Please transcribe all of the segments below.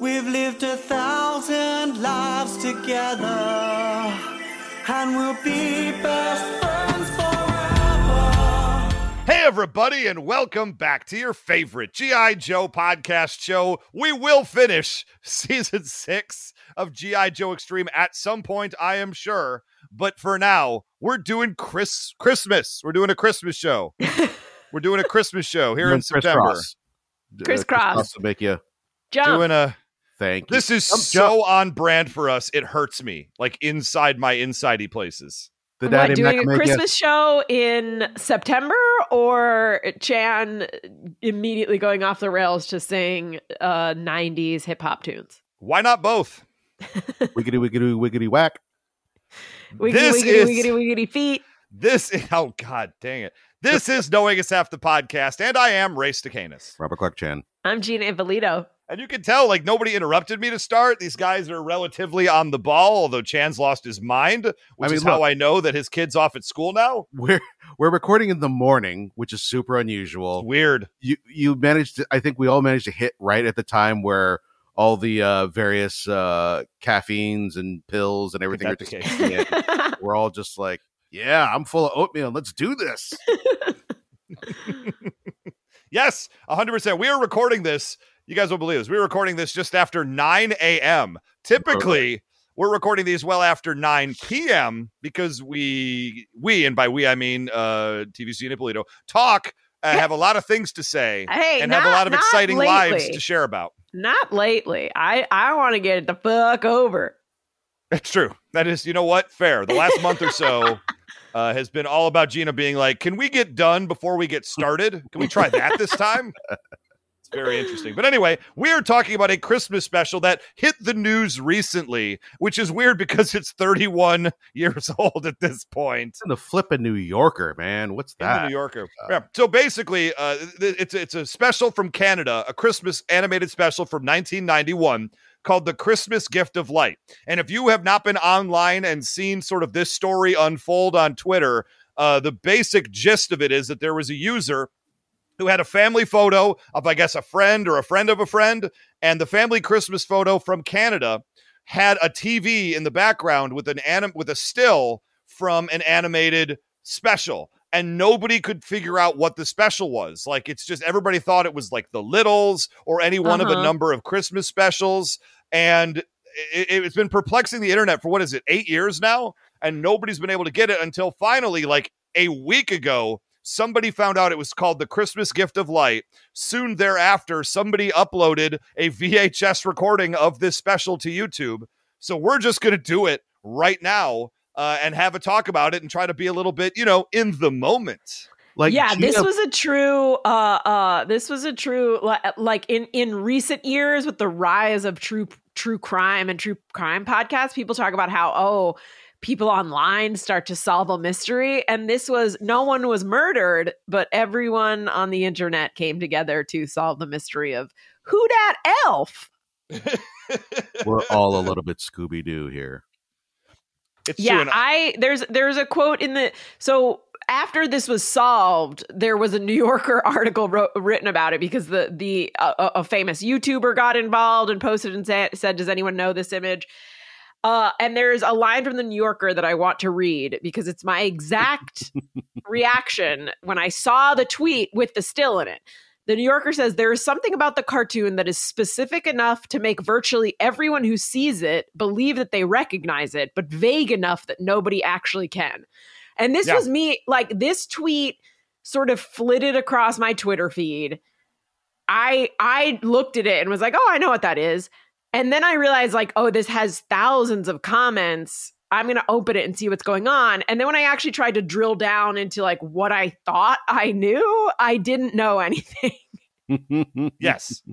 We've lived a thousand lives together, and we'll be best friends forever. Hey, everybody, and welcome back to your favorite G.I. Joe podcast show. We will finish season six of G.I. Joe Extreme at some point, I am sure. But for now, we're doing Chris Christmas. We're doing a Christmas show. we're doing a Christmas show here in September. Kris Kross. to make you Jump. Doing a thank you. this is Jump, so on brand for us. It hurts me like inside my insidey places. The what, daddy doing a Mac- make Christmas show in September or Chan immediately going off the rails to sing uh, 90s hip hop tunes? Why not both? wiggity wiggity wiggity whack. Wiggity, This wiggity, is- wiggity, wiggity feet. This is oh god dang it. This is Knowing It's Half the podcast, and I am Ray Stacanus. Robert Clark Chan. I'm Gina Ippolito. And you can tell, like, nobody interrupted me to start. These guys are relatively on the ball, although Chan's lost his mind, which mean, is how. I know that his kid's off at school now. We're we're recording in the morning, which is super unusual. Weird. You you managed to I think we all managed to hit right at the time where all the uh various uh caffeines and pills and everything are that just the case? We're all just like, yeah, I'm full of oatmeal. Let's do this. Yes, 100%. We are recording this. You guys won't believe this. We're recording this just after 9 a.m. Typically, we're recording these well after 9 p.m. because we, we, and by we, I mean uh, TVC and Ippolito, talk, uh, have a lot of things to say, Hey, and not, have a lot of exciting lives to share about. Not lately. I, I want to get it the fuck over. That's true. That is, you know what? Fair. The last month or so uh, has been all about Gina being like, "Can we get done before we get started? Can we try that this time?" It's very interesting. But anyway, we are talking about a Christmas special that hit the news recently, which is weird because it's 31 years old at this point. It's in the flipping New Yorker, man. What's In the that? New Yorker. Yeah. So basically, uh, it's it's a special from Canada, a Christmas animated special from 1991 called "The Christmas Gift of Light." And if you have not been online and seen sort of this story unfold on Twitter, uh, the basic gist of it is that there was a user who had a family photo of, I guess, a friend or a friend of a friend, and the family Christmas photo from Canada had a TV in the background with an anim- with a still from an animated special and nobody could figure out what the special was like it's just everybody thought it was like the littles or any one of a Uh-huh. number of christmas specials and it, it's been perplexing the internet for what is it eight years now and nobody's been able to get it until finally like a week ago somebody found out it was called the christmas gift of light soon thereafter somebody uploaded a vhs recording of this special to youtube so we're just going to do it right now uh, and have a talk about it and try to be a little bit, you know, in the moment. Like yeah, this was a true uh uh this was a true like in in recent years with the rise of true true crime and true crime podcasts, people talk about how oh people online start to solve a mystery and this was no one was murdered, but everyone on the internet came together to solve the mystery of who dat elf. we're all a little bit Scooby Doo here. It's yeah and i there's there's a quote in the so after this was solved there was a new yorker article wrote, written about it because the the uh, a a famous youtuber got involved and posted and said, said does anyone know this image uh, and there's a line from the New Yorker that I want to read because it's my exact reaction when I saw the tweet with the still in it. The New Yorker says there is something about the cartoon that is specific enough to make virtually everyone who sees it believe that they recognize it, but vague enough that nobody actually can. And this Yeah. was me, like, this tweet sort of flitted across my Twitter feed. I I looked at it and was like, "Oh, I know what that is." And then I realized like, "Oh, this has thousands of comments. I'm going to open it and see what's going on." And then when I actually tried to drill down into like what I thought I knew, I didn't know anything. yes.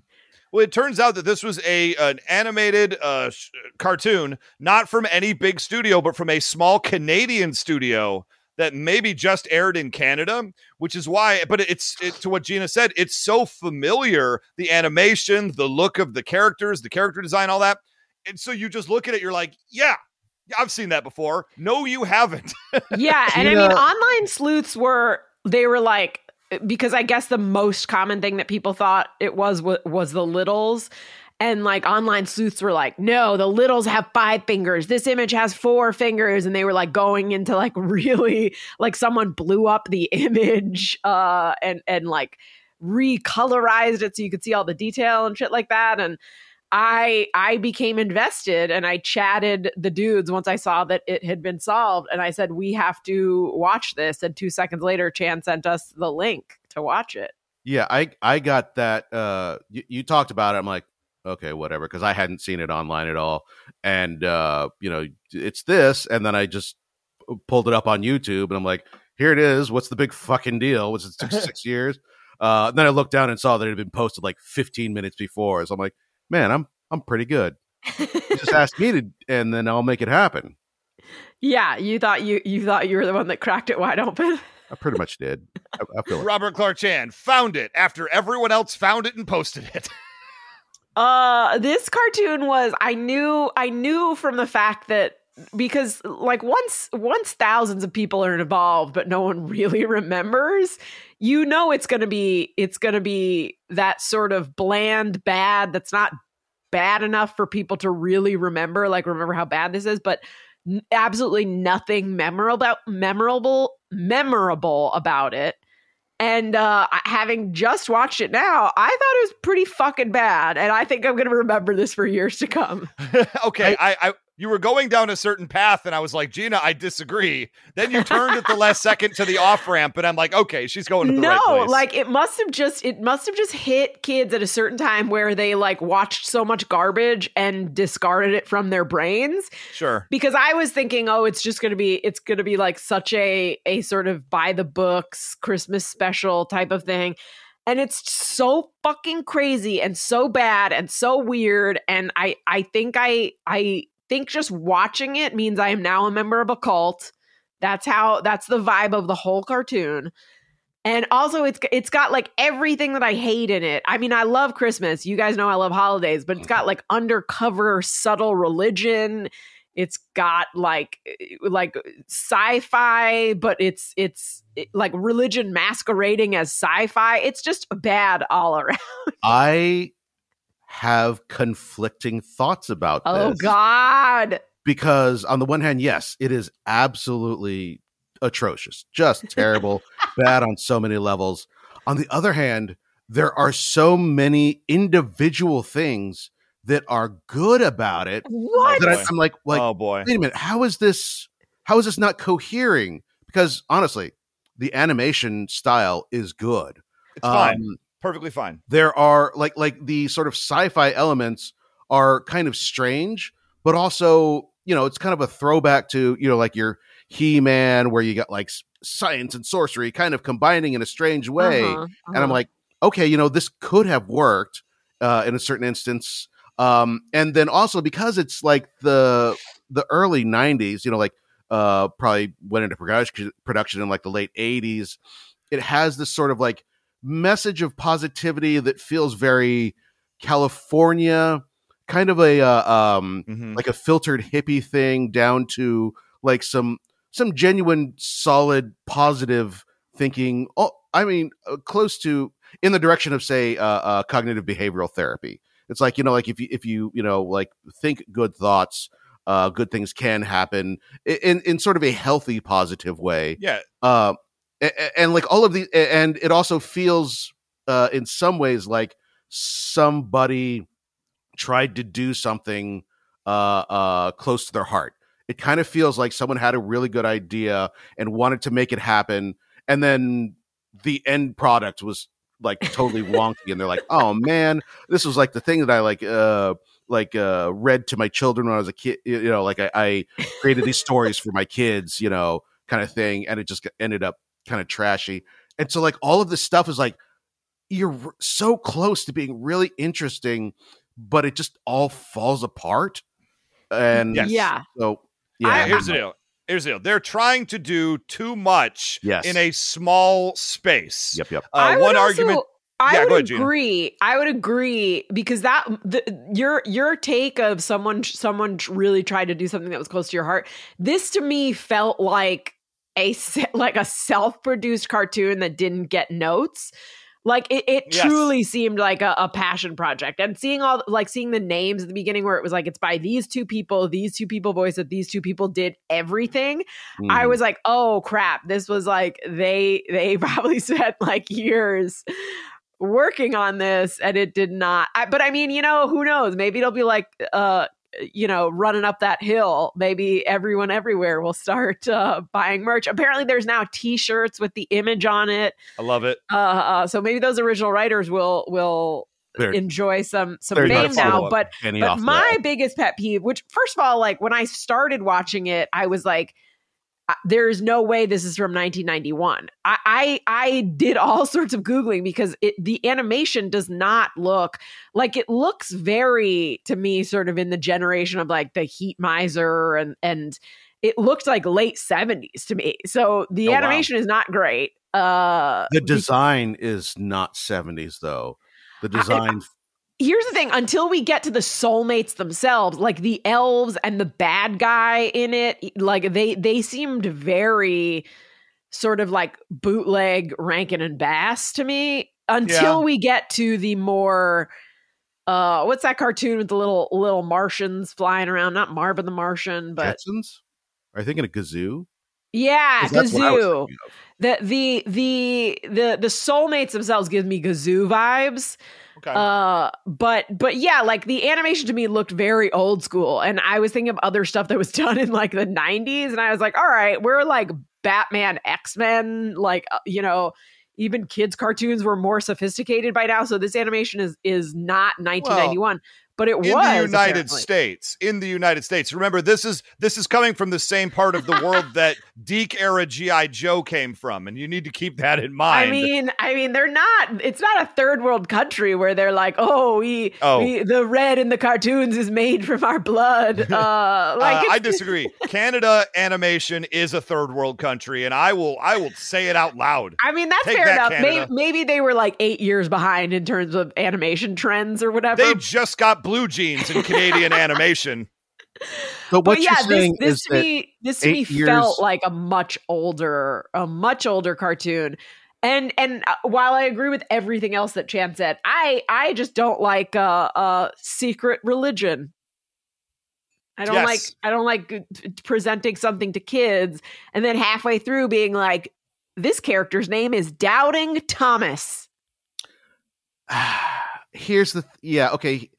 Well, it turns out that this was a an animated uh, sh- cartoon, not from any big studio, but from a small Canadian studio that maybe just aired in Canada, which is why. But it's it, to what Gina said. It's so familiar, the animation, the look of the characters, the character design, all that. And so you just look at it, you're like, yeah, I've seen that before. No, you haven't. yeah, and I mean online sleuths were they were like because I guess the most common thing that people thought it was wa- was the littles and like online sleuths were like, no, the littles have five fingers. This image has four fingers. And they were like going into like really like someone blew up the image uh and and like recolorized it so you could see all the detail and shit like that. And I I became invested and I chatted the dudes once I saw that it had been solved and I said we have to watch this and 2 seconds later Chan sent us the link to watch it. Yeah, I I got that. Uh, you, you talked about it. I'm like, okay, whatever, because I hadn't seen it online at all, and uh, you know, it's this, and then I just pulled it up on YouTube, and I'm like, here it is. What's the big fucking deal? Was it six, six years? Uh, then I looked down and saw that it had been posted like 15 minutes before. So I'm like, man, I'm I'm pretty good. just ask me to, and then I'll make it happen. Yeah, you thought you you thought you were the one that cracked it wide open. I pretty much did. I, I feel like Robert Clark Chan found it after everyone else found it and posted it. Uh this cartoon was I knew I knew from the fact that because like once once thousands of people are involved but no one really remembers you know it's going to be it's going to be that sort of bland bad that's not bad enough for people to really remember like remember how bad this is but absolutely nothing memorable memorable memorable about it and uh having just watched it now i thought it was pretty fucking bad. And i think i'm going to remember this for years to come. Okay, I, I you were going down a certain path, and I was like, Gina, I disagree. Then you turned at the last second to the off ramp, and I'm like, okay, she's going to the no right place. like it must have just it must have just hit kids at a certain time where they like watched so much garbage and discarded it from their brains sure. because i was thinking oh it's just gonna be it's gonna be like such a a sort of by the books christmas special type of thing and it's so fucking crazy and so bad and so weird and i i think i i think just watching it means i am now a member of a cult that's how that's the vibe of the whole cartoon and also it's it's got like everything that I hate in it. I mean, I love Christmas. You guys know I love holidays, but it's got like undercover subtle religion. It's got like eh, like sci-fi, but it's it's it- like religion masquerading as sci-fi. It's just bad all around. I have conflicting thoughts about Oh this. god. because on the one hand, yes, it is absolutely atrocious, just terrible, bad on so many levels. On the other hand, there are so many individual things that are good about it What? that I, I'm like, like, oh boy. wait a minute, how is this? How is this not cohering? Because honestly, the animation style is good. It's fine. Um, Perfectly fine. there are like like the sort of sci-fi elements are kind of strange but also you know it's kind of a throwback to you know like your he-man where you got like science and sorcery kind of combining in a strange way Uh-huh, and i'm uh-huh. like okay you know this could have worked uh in a certain instance um and then also because it's like the the early 90s you know like uh probably went into production production in like the late 80s it has this sort of like message of positivity that feels very california kind of a uh, um Mhm. like a filtered hippie thing down to like some some genuine solid positive thinking oh i mean uh, close to in the direction of say uh, uh cognitive behavioral therapy it's like you know like if you if you you know like think good thoughts uh good things can happen in in sort of a healthy positive way Yeah. uh a- a- and, like all of the a- and it also feels uh in some ways like somebody tried to do something uh uh close to their heart. It kind of feels like someone had a really good idea and wanted to make it happen and then the end product was like totally wonky and they're like oh man this was like the thing that i like uh like uh read to my children when i was a kid you know like i, I created these stories for my kids you know kind of thing and it just ended up kind of trashy and so like all of this stuff is like you're r- so close to being really interesting but it just all falls apart and Yes. Yeah. so yeah I- Here's the deal. Here's the deal. They're trying to do too much Yes. in a small space. yep yep Uh, I would one also- argument. I Yeah, would go ahead, Gina. agree. I would agree because that the, your your take of someone someone really tried to do something that was close to your heart. This to me felt like a like a self produced cartoon that didn't get notes. Like it, it Yes. truly seemed like a, a passion project. And seeing all like seeing the names at the beginning where it was like it's by these two people, these two people voice it, these two people did everything. I Mhm. was like, oh crap, this was like they they probably spent like years working on this and it did not. I, but I mean, you know, who knows? Maybe it'll be like uh you know, running up that hill, maybe everyone everywhere will start uh, buying merch. Apparently, there's now T-shirts with the image on it. I love it. Uh, uh, so maybe those original writers will will They're- enjoy some some fame now. But but my biggest pet peeve, which first of all, like when I started watching it, I was like, "There is no way this is from 1991." I I, I did all sorts of googling because it, the animation does not look like it looks very to me sort of in the generation of like the Heat Miser and and it looked like late 70s to me. So the Oh, wow. animation is not great. Uh, the design is not 70s though. The design here's the thing until we get to the soulmates themselves like the elves and the bad guy in it like they they seemed very sort of like bootleg rankin and bass to me until Yeah. we get to the more uh what's that cartoon with the little little martians flying around not marvin the martian but Jetsons? Are you thinking of Gazoo? yeah, Gazoo. what I was kazoo thinking of. the the the the the soulmates themselves give me Gazoo vibes Okay. uh but but yeah like the animation to me looked very old school and i was thinking of other stuff that was done in like the 90s and i was like all right we're like batman x-men like uh, you know even kids cartoons were more sophisticated by now so this animation is is not 1991 but it in was in the United apparently. States. In the United States. Remember, this is this is coming from the same part of the world that DiC era GI Joe came from, and you need to keep that in mind. I mean, I mean, they're not. It's not a third world country where they're like, "Oh, we, Oh. we the red in the cartoons is made from our blood." Uh, like Uh, I disagree. Canada animation is a third world country, and I will I will say it out loud. I mean, that's Take fair that, enough. Maybe, maybe they were like eight years behind in terms of animation trends or whatever. They just got blue jeans in Canadian animation. But, what but yeah, you're this, saying this is to that me, this to me eight years- felt like a much older, a much older cartoon. And and uh, while I agree with everything else that Chan said, I I just don't like uh, uh secret religion. I don't Yes. like I don't like uh, presenting something to kids and then halfway through being like, this character's name is Doubting Thomas. here's the th- yeah okay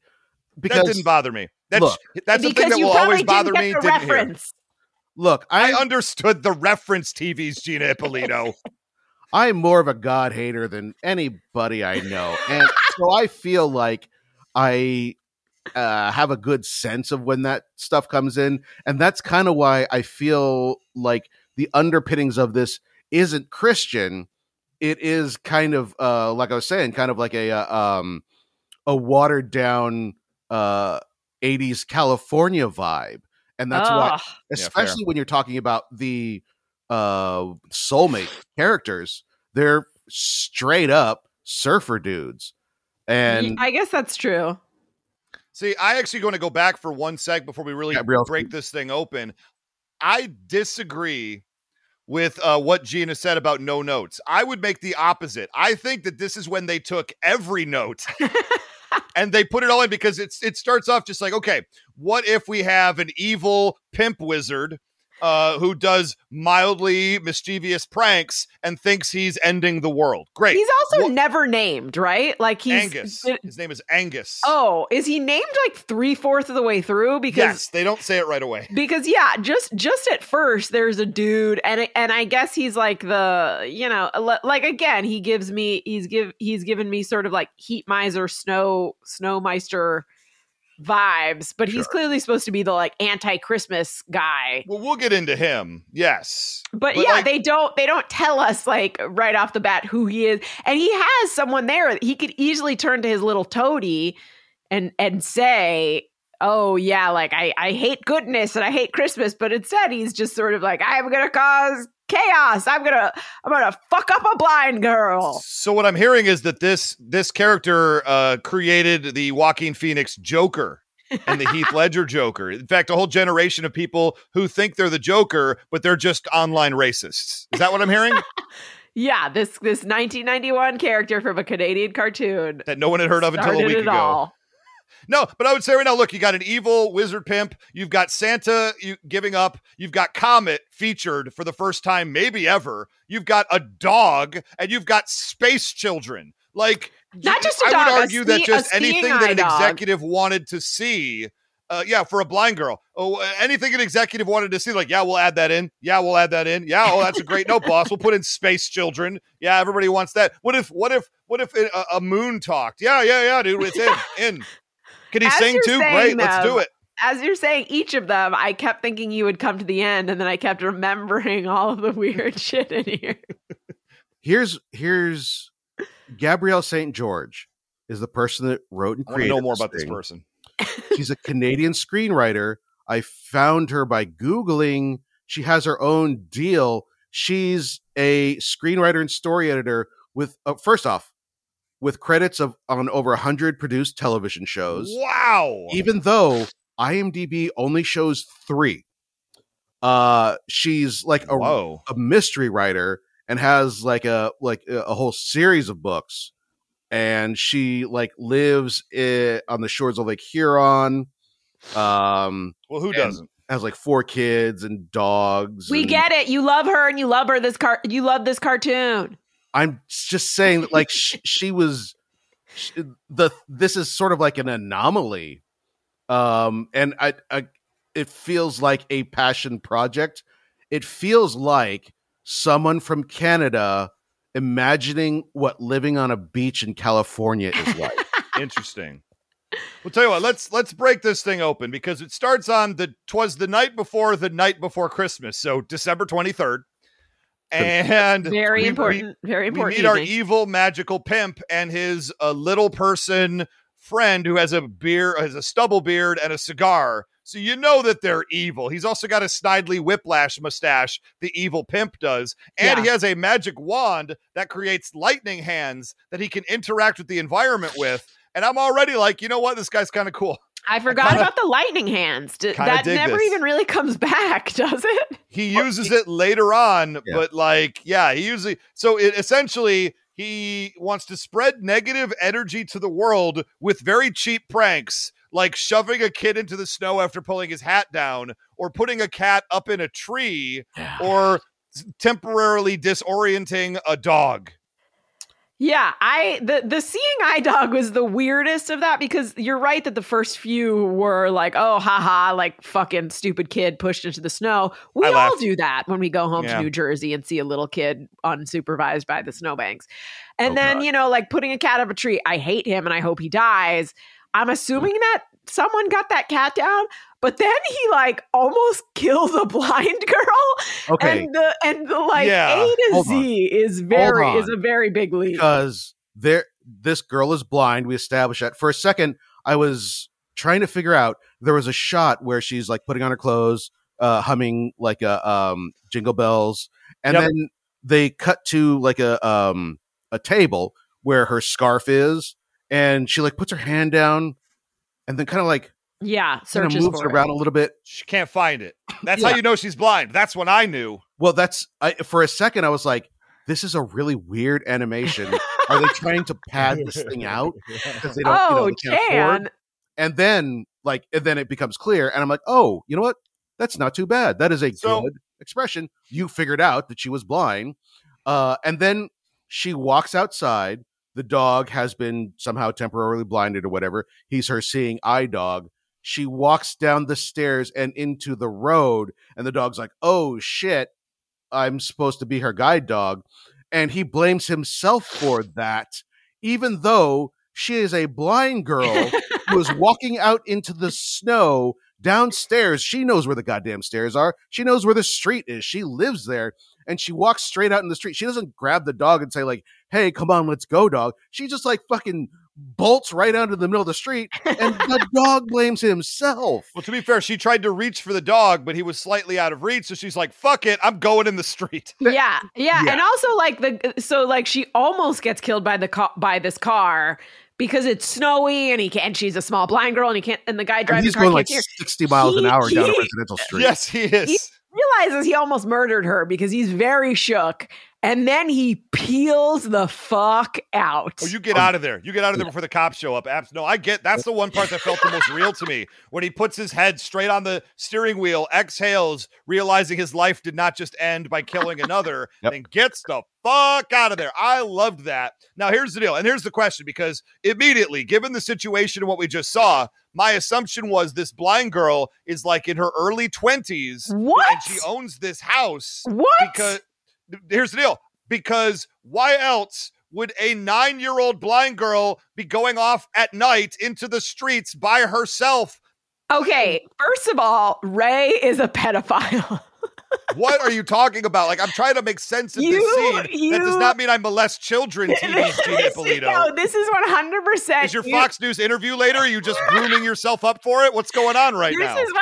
that because didn't bother me. That's Look, that's the because thing that you will always bother me. get the Didn't hear. reference. look I I understood the reference TV's Gina Ippolito. I'm more of a god hater than anybody I know and so I feel like I uh, have a good sense of when that stuff comes in and that's kind of why I feel like the underpinnings of this isn't Christian it is kind of uh like I was saying kind of like a uh, um a watered down uh 80s California vibe and that's why Ugh. especially when you're talking about the uh soulmate characters they're straight up surfer dudes and I guess that's true. See, I actually going to go back for one sec before we really Yeah, real- break this thing open. I disagree with uh, what Gina said about no notes. I would make the opposite. I think that this is when they took every note and they put it all in because it's it starts off just like, okay, what if we have an evil pimp wizard uh, who does mildly mischievous pranks and thinks he's ending the world? Great. He's also What- never named, right? Like he's Angus. His name is Angus. oh, is he named like three fourths of the way through? Because yes, they don't say it right away. because yeah, just just at first there's a dude, and and I guess he's like the you know like again he gives me he's give he's given me sort of like heat miser snow snowmeister vibes, but he's clearly supposed to be the like anti Christmas guy. Well, we'll get into him. Yes. But, But, yeah, like- they don't they don't tell us like right off the bat who he is. And he has someone there. He could easily turn to his little toady and and say, "Oh yeah, like I I hate goodness and I hate Christmas." But instead, he's just sort of like, "I'm going to cause chaos. I'm going to I'm to fuck up a blind girl." So what I'm hearing is that this this character uh, created the Joaquin Phoenix Joker and the Heath Ledger Joker. In fact, a whole generation of people who think they're the Joker, but they're just online racists. Is that what I'm hearing? Yeah, this this 1991 character from a Canadian cartoon that no one had heard of until a week ago. all. No, but I would say right now, look, you got an evil wizard pimp, you've got Santa you giving up, you've got Comet featured for the first time, maybe ever, you've got a dog, and you've got space children. Like, Not just a I dog, would argue that just anything that an dog. executive wanted to see. Uh, yeah, for a blind girl. Oh, anything an executive wanted to see, like, yeah, we'll add that in. Yeah, we'll add that in. Yeah, oh, that's a great note, boss. We'll put in space children. Yeah, everybody wants that. What if, what if, what if a, a moon talked? Yeah, yeah, yeah, dude, it's in, in. Can he As sing too? saying Great, let's do it. As you're saying each of them, I kept thinking you would come to the end, and then I kept remembering all of the weird shit in here. Here's here's Gabrielle St. George is the person that wrote and created. I want to created know more about this person. She's a Canadian screenwriter. I found her by Googling. She has her own deal. She's a screenwriter and story editor with, uh, first off, with credits of on over 100 produced television shows, Wow. even though IMDb only shows three. Uh, she's like a, Whoa. a mystery writer and has like a like a a whole series of books and she like lives i on the shores of lake huron um Well, who doesn't? has like four kids and dogs We and get it. You love her, and you love her. This car, you love this cartoon. I'm just saying that like she, she was sh the this is sort of like an anomaly. Um and I, I it feels like a passion project. It feels like someone from canada imagining what living on a beach in california is like. Interesting. Well, tell you what, let's let's break this thing open because it starts on the twas the night before the night before Christmas, so December twenty third, and Very we- important. very important. we important. meet our evil magical pimp and his uh, little person friend who has a beard, has a stubble beard and a cigar. So you know that they're evil. He's also got a snidely whiplash mustache, the evil pimp does. And Yeah. he has a magic wand that creates lightning hands that he can interact with the environment with. And I'm already like, you know what? This guy's kind of cool. I forgot kinda- about the lightning hands. D- that never this. even really comes back, does it? He uses it later on, Yeah. but like, yeah, he usually so it essentially he wants to spread negative energy to the world with very cheap pranks, like shoving a kid into the snow after pulling his hat down, or putting a cat up in a tree, or temporarily disorienting a dog. Yeah, I the the seeing eye dog was the weirdest of that because you're right that the first few were like, oh, haha, like fucking stupid kid pushed into the snow. We I all laughed. do that when we go home Yeah. to New Jersey and see a little kid unsupervised by the snowbanks. And Oh, then, God. you know, like putting a cat up a tree. I hate him and I hope he dies. I'm mm. assuming that someone got that cat down, but then he like almost kills a blind girl. okay And the and the like Yeah. A to Hold Z is very is a very big leap. because there this girl is blind we established that for a second i was trying to figure out there was a shot where she's like putting on her clothes uh humming like a um jingle bells and Yep. then they cut to like a um a table where her scarf is and she like puts her hand down and then kind of like Yeah, kind of searches moves for around it. a little bit. She can't find it. That's Yeah. how you know she's blind. That's when I knew. well that's i for a second i was like this is a really weird animation. Are they trying to pad this thing out because they don't you know, Oh, they can't afford? And then like and then it becomes clear and i'm like oh you know what? That's not too bad. That is a So- good expression. You figured out that she was blind. Uh and then she walks outside. The dog has been somehow temporarily blinded or whatever. He's her seeing eye dog she walks down the stairs and into the road and the dog's like oh shit i'm supposed to be her guide dog and he blames himself for that even though she is a blind girl who is walking out into the snow downstairs. She knows where the goddamn stairs are. She knows where the street is. She lives there and she walks straight out in the street. She doesn't grab the dog and say, like, hey, come on, let's go, dog. She just like fucking bolts right out into the middle of the street and the dog blames himself. Well, to be fair, she tried to reach for the dog, but he was slightly out of reach. So she's like, fuck it, I'm going in the street. Yeah, yeah, Yeah. and also like the so like she almost gets killed by the car by this car because it's snowy and he can't. She's a small blind girl and he can't. And the guy And driving he's the car going like see 60 miles an He- hour down a residential street. Yes, he is. He- Realizes he almost murdered her because he's very shook and then he peels the fuck out. Oh, you get out of there. You get out of there before the cops show up. Abs- no, I get that's the one part that felt the most real to me when he puts his head straight on the steering wheel, exhales, realizing his life did not just end by killing another, Yep. and gets the fuck out of there. I loved that. Now, here's the deal, and here's the question because immediately, given the situation and what we just saw, my assumption was this blind girl is like in her early 20s What? and she owns this house what? because here's the deal because why else would a nine-year-old blind girl be going off at night into the streets by herself okay, first of all, Ray is a pedophile. what are you talking about? Like i'm trying to make sense of You- this scene. That does not mean i molest children tv gina Ippolito. no, this is one hundred percent. is your fox news interview later? Are you just grooming yourself up for it? What's going on right this now? This is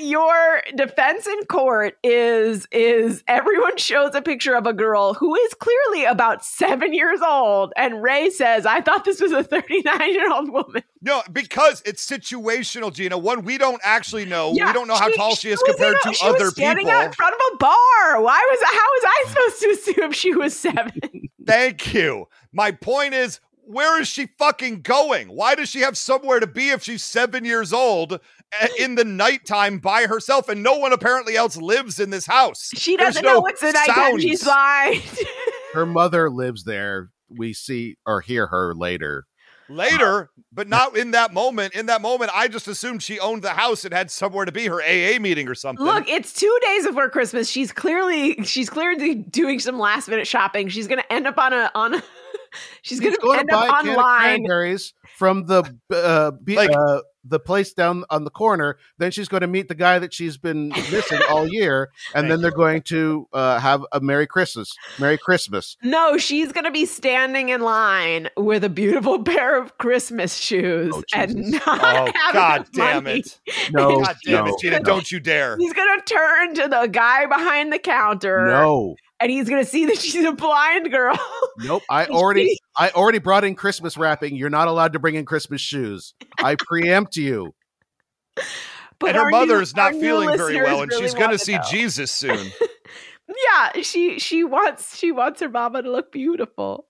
100% your defense in court is is everyone shows a picture of a girl who is clearly about 7 years old and Ray says I thought this was a 39 year old woman. no because it's situational gina. One we don't actually know. Yeah, we don't know how tall she is was compared a- to she other people out in front of a bar. Why was I, how was I supposed to assume she was 7? Thank you. My point is, where is she fucking going? Why does she have somewhere to be if she's seven years old eh, in the nighttime by herself and no one apparently else lives in this house? She doesn't no know what's the nighttime she's sounds. blind. Her mother lives there. We see or hear her later. Later, but not in that moment. In that moment, I just assumed she owned the house and had somewhere to be, her AA meeting or something. Look, it's two days before Christmas. She's clearly she's clearly doing some last minute shopping. She's gonna end up on a on. A, she's gonna She's going end buy up a can of online. cranberries from the uh, be, Like- uh, the place down on the corner. Then she's going to meet the guy that she's been missing all year, and Thank then they're going to uh, have a Merry Christmas. Merry Christmas. No, she's gonna be standing in line with a beautiful pair of Christmas shoes Oh, and not Oh, have God damn money. it. No, God damn no, it, Gina, no. don't you dare. He's gonna turn to the guy behind the counter, No, and he's gonna see that she's a blind girl. nope. I already, I already brought in Christmas wrapping. You're not allowed to bring in Christmas shoes. I preempt you. But and her our mother's new- not feeling very well, and really she's going to wanna see know. Jesus soon. Yeah, she she wants she wants her mama to look beautiful.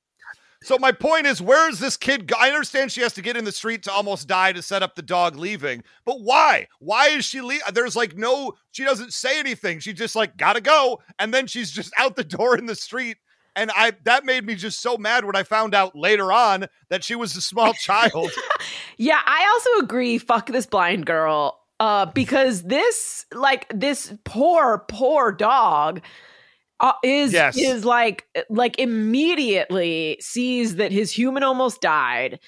So my point is, where is this kid? Go- I understand she has to get in the street to almost die to set up the dog leaving, but why? Why is she leave? There's like no. She doesn't say anything. She just like gotta go, and then she's just out the door in the street. And I that made me just so mad when I found out later on that she was a small child. Yeah, I also agree. Fuck this blind girl. Uh, because this, like, this poor, poor dog, uh, is Yes. is like like immediately sees that his human almost died,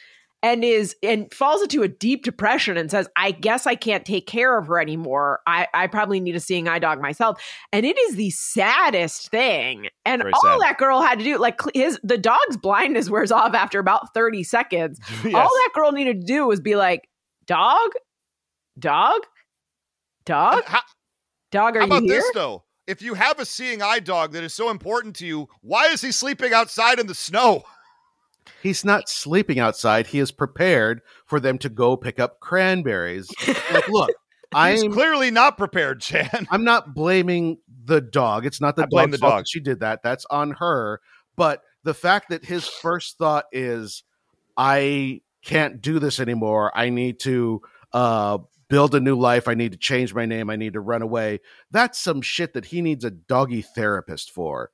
and is and falls into a deep depression and says, "I guess I can't take care of her anymore. I I probably need a seeing eye dog myself." And it is the saddest thing. And Very all sad. that girl had to do, like, his the dog's blindness wears off after about thirty seconds Yes. all that girl needed to do was be like, dog, dog, dog, dog, are how about you here? this though? If you have a seeing eye dog that is so important to you, why is he sleeping outside in the snow? He's not sleeping outside. He is prepared for them to go pick up cranberries. Like, look, I'm clearly not prepared, Chan. I'm not blaming the dog. It's not the I blame dog's the fault dog. that she did that. That's on her. But the fact that his first thought is, I can't do this anymore. I need to uh, build a new life. I need to change my name. I need to run away. That's some shit that he needs a doggy therapist for.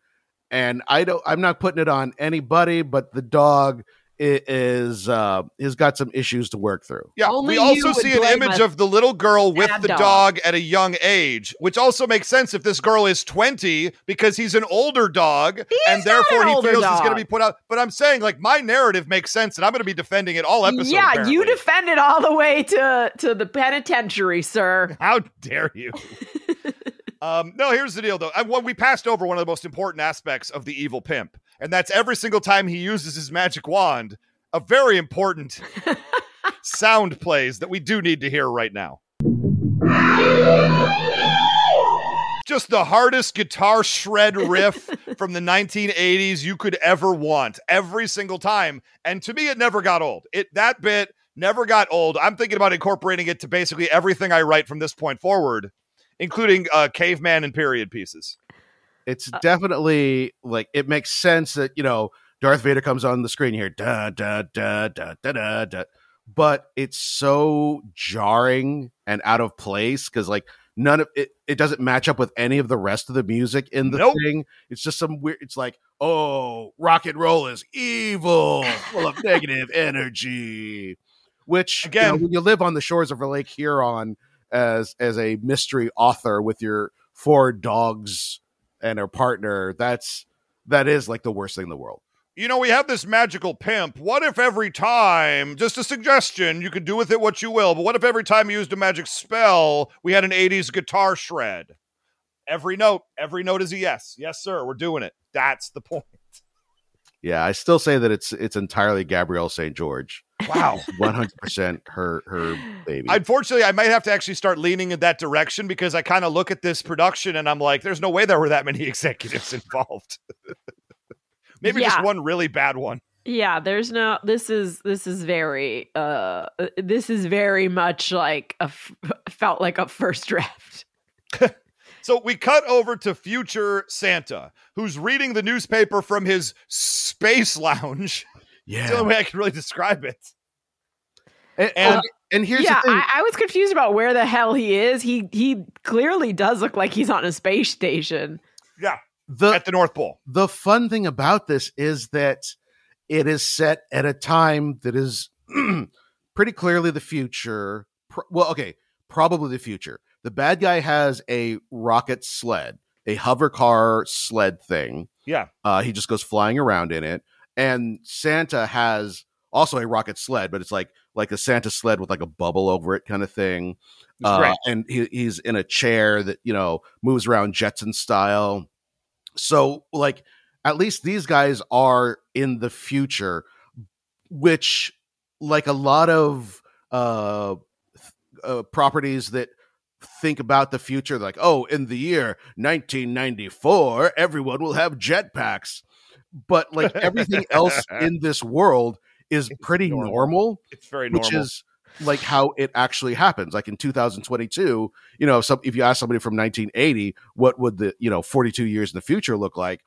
And I don't. I'm not putting it on anybody, but the dog is uh, has got some issues to work through. Yeah, Only we also see an image of the little girl with the dog. dog. at a young age, which also makes sense if this girl is 20 because he's an older dog and therefore an he older feels he's going to be put out. But I'm saying, like, my narrative makes sense and I'm going to be defending it all episode. yeah, apparently. you defended all the way to to the penitentiary, sir. How dare you? um, no, here's the deal, though. I, well, we passed over one of the most important aspects of the evil pimp, and that's every single time he uses his magic wand, a very important sound plays that we do need to hear right now. Just the hardest guitar shred riff from the 1980s you could ever want every single time. And to me, it never got old. It that bit never got old. I'm thinking about incorporating it to basically everything I write from this point forward, including uh, caveman and period pieces. It's Uh, definitely like it makes sense that you know Darth Vader comes on the screen here, da da da da da da da, but it's so jarring and out of place because like none of it it doesn't match up with any of the rest of the music in the Nope. thing. It's just some weird. It's like oh, rock and roll is evil, full of negative energy. Which you know, Again- when you live on the shores of a Lake Huron as as a mystery author with your four dogs and her partner, that's that is like the worst thing in the world. you know, we have this magical pimp. What if every time, just a suggestion, you can do with it what you will, but what if every time you used a magic spell, we had an 80s guitar shred? Every note, every note is a yes. Yes, sir, we're doing it. That's the point. Yeah, I still say that it's it's entirely Gabrielle St. George. Wow. One hundred percent her her baby. Unfortunately, I might have to actually start leaning in that direction because I kind of look at this production and I'm like, there's no way there were that many executives involved. Maybe just one really bad one. Yeah, there's no this is this is very uh this is very much like a f- felt like a first draft. So we cut over to future Santa, who's reading the newspaper from his space lounge. It's the only way I can really describe it. and, and- and, and here's yeah, the thing. I, I was confused about where the hell he is. He he clearly does look like he's on a space station. Yeah, the at the North Pole. the fun thing about this is that it is set at a time that is pretty clearly the future. Pro- well, okay, probably the future. The bad guy has a rocket sled, a hover car sled thing. Yeah. Uh, he just goes flying around in it, and Santa has also a rocket sled, but it's like like a Santa sled with like a bubble over it, kind of thing. Uh, and he, he's in a chair that you know moves around Jetson style. So, like, at least these guys are in the future, which, like, a lot of uh, uh properties that think about the future, like, oh, in the year 1994, everyone will have jetpacks. But like everything else in this world is pretty normal. normal It's very normal. which is like how it actually happens. Like in 2022, you know, some if you ask somebody from 1980, what would the you know 42 years in the future look like?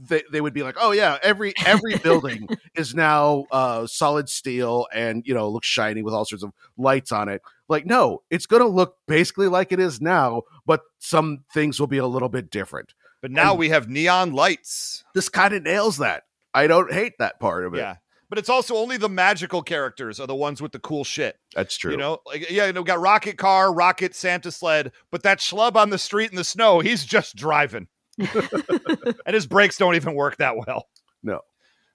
They, they would be like, oh yeah, every every building is now uh, solid steel and you know looks shiny with all sorts of lights on it. Like, no, it's going to look basically like it is now, but some things will be a little bit different. But now and- we have neon lights. This kind of nails that. I don't hate that part of it. Yeah. But it's also only the magical characters are the ones with the cool shit. That's true. You know, like yeah, you know, we got rocket car, rocket Santa sled, but that schlub on the street in the snow, he's just driving, and his brakes don't even work that well. No.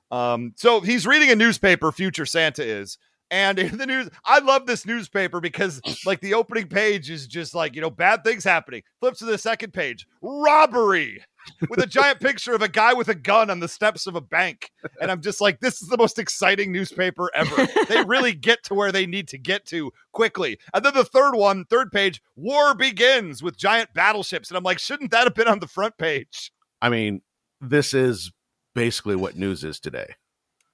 Um. So he's reading a newspaper. Future Santa is, and in the news, I love this newspaper because like the opening page is just like you know bad things happening. Flips to the second page, robbery. With a giant picture of a guy with a gun on the steps of a bank. And I'm just like, this is the most exciting newspaper ever. they really get to where they need to get to quickly. And then the third one, third page, war begins with giant battleships. And I'm like, shouldn't that have been on the front page? I mean, this is basically what news is today.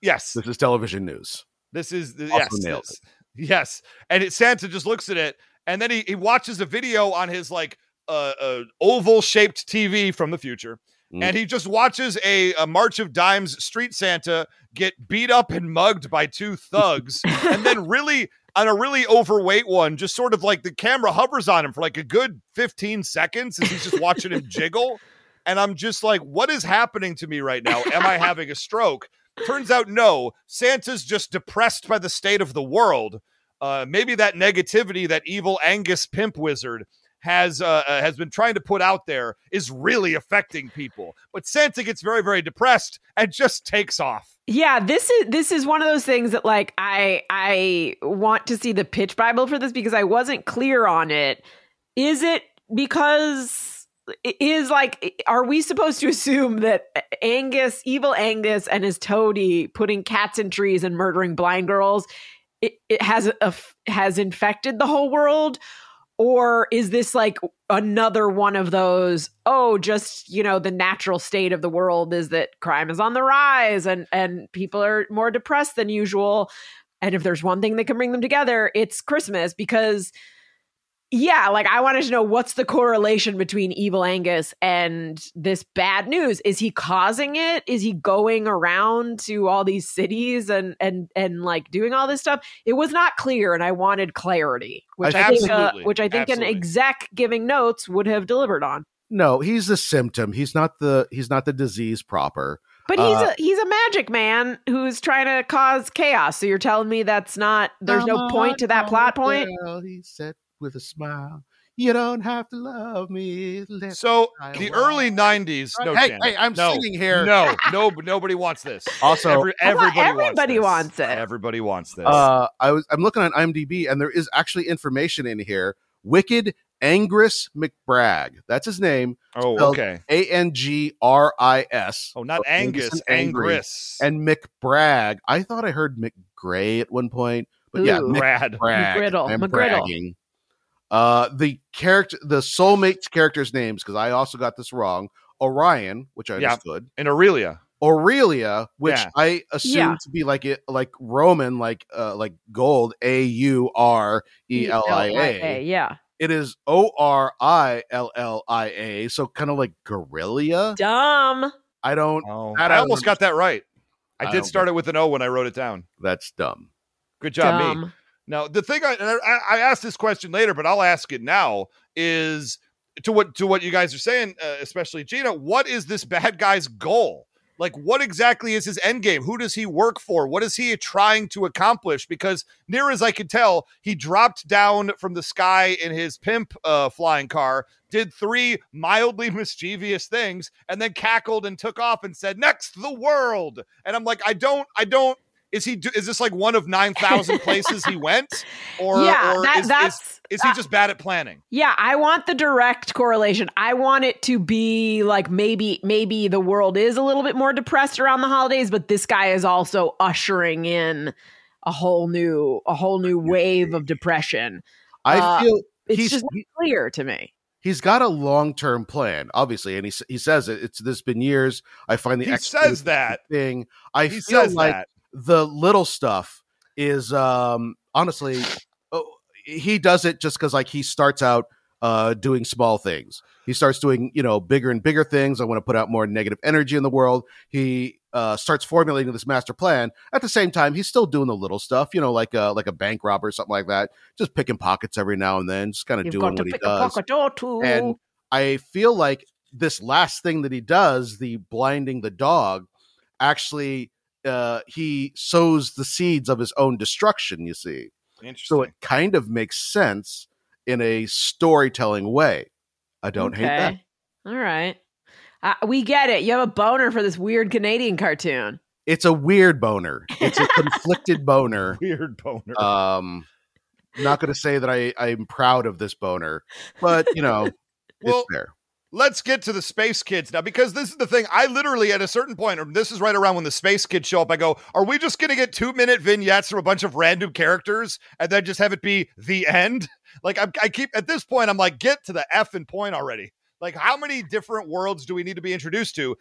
Yes. This is television news. This is the, yes. this- Yes. And it, Santa just looks at it and then he, he watches a video on his like uh, uh, oval shaped TV from the future. Mm. And he just watches a, a March of Dimes street Santa get beat up and mugged by two thugs. and then really on a really overweight one, just sort of like the camera hovers on him for like a good 15 seconds as he's just watching him jiggle. And I'm just like, what is happening to me right now? Am I having a stroke? Turns out, no. Santa's just depressed by the state of the world. Uh, maybe that negativity, that evil Angus pimp wizard has uh, uh, has been trying to put out there is really affecting people. But Santa gets very very depressed and just takes off. Yeah, this is this is one of those things that like I I want to see the pitch bible for this because I wasn't clear on it. Is it because is like are we supposed to assume that Angus, evil Angus and his toady putting cats in trees and murdering blind girls it, it has a, has infected the whole world? Or is this like another one of those oh just you know the natural state of the world is that crime is on the rise and and people are more depressed than usual. And if there's one thing that can bring them together it's christmas because yeah, like I wanted to know what's the correlation between Evil Angus and this bad news? Is he causing it? Is he going around to all these cities and and and like doing all this stuff? It was not clear, and I wanted clarity, which I, think, uh, which I think an exec giving notes would have delivered on. No, he's the symptom. He's not the he's not the disease proper. But he's Uh, a he's a magic man who's trying to cause chaos. So you're telling me that's not there's no point to that plot point? Well, he said with a smile, "You don't have to love me." Let- So the will. early '90s. No, hey, chance. hey, I'm no, singing here. No, no, nobody wants this. Also, Every- I thought everybody, everybody wants, wants it. Everybody wants this. uh, I was I'm looking on IMDb, and there is actually information in here. Wicked Angus McBragg. That's his name. oh, okay. A N G R I S. Oh, not Angus Angus, and Angris, And McBragg. I thought I heard McGray at one point, but yeah, Ooh. Brad. McBragg. McGriddle, I'm McGriddle. bragging. Uh, the character, the soulmate characters' names, because I also got this wrong. Orion, which I Yeah. understood. and Aurelia. Aurelia, which Yeah. I assumed Yeah. to be like it, like Roman, like uh, like gold. A U R E L I A. Yeah. It is O R I L L I A. So kind of like guerrilla. Dumb. I don't. Oh, That I I almost don't- got that right. I, I did start it with an O when I wrote it down. That's dumb. Good job, me. Now, the thing I, I I asked this question later, but I'll ask it now is to what to what you guys are saying, uh, especially Gina. What is this bad guy's goal? Like, what exactly is his end game? Who does he work for? What is he trying to accomplish? Because near as I could tell, he dropped down from the sky in his pimp uh, flying car, did three mildly mischievous things, and then cackled and took off and said, "Next, the world." And I'm like, I don't, I don't. Is he? do- Is this like one of nine thousand places he went, or, yeah, or that, is, is, that's is he just bad at planning? Yeah, I want the direct correlation. I want it to be like maybe maybe the world is a little bit more depressed around the holidays, but this guy is also ushering in a whole new a whole new wave of depression. I Uh, feel It's he's just he- clear to me. he's got a long term plan, obviously, and he he says it. It's this been years. I find the He says that. thing. I He feel says like that. The little stuff is um honestly oh, he does it just because like he starts out uh doing small things. He starts doing you know bigger and bigger things. I want to put out more negative energy in the world. He uh starts formulating this master plan. At the same time he's still doing the little stuff you know like uh like a bank robber or something like that just picking pockets every now and then just kind of doing what he does. a and I feel like this last thing that he does, the blinding the dog, actually uh he sows the seeds of his own destruction, you see. So it kind of makes sense in a storytelling way. I don't hate that. All right. Uh, we get it. You have a boner for this weird Canadian cartoon. It's a weird boner. It's a conflicted boner. Weird boner. Um not going to say that I I'm proud of this boner, but you know, Well, it's there. Let's get to the space kids now because this is the thing i literally at a certain point or this is right around when the space kids show up i go are we just going to get two minute vignettes from a bunch of random characters and then just have it be the end? Like I'm, i keep at this point i'm like get to the f and point already. Like how many different worlds do we need to be introduced to?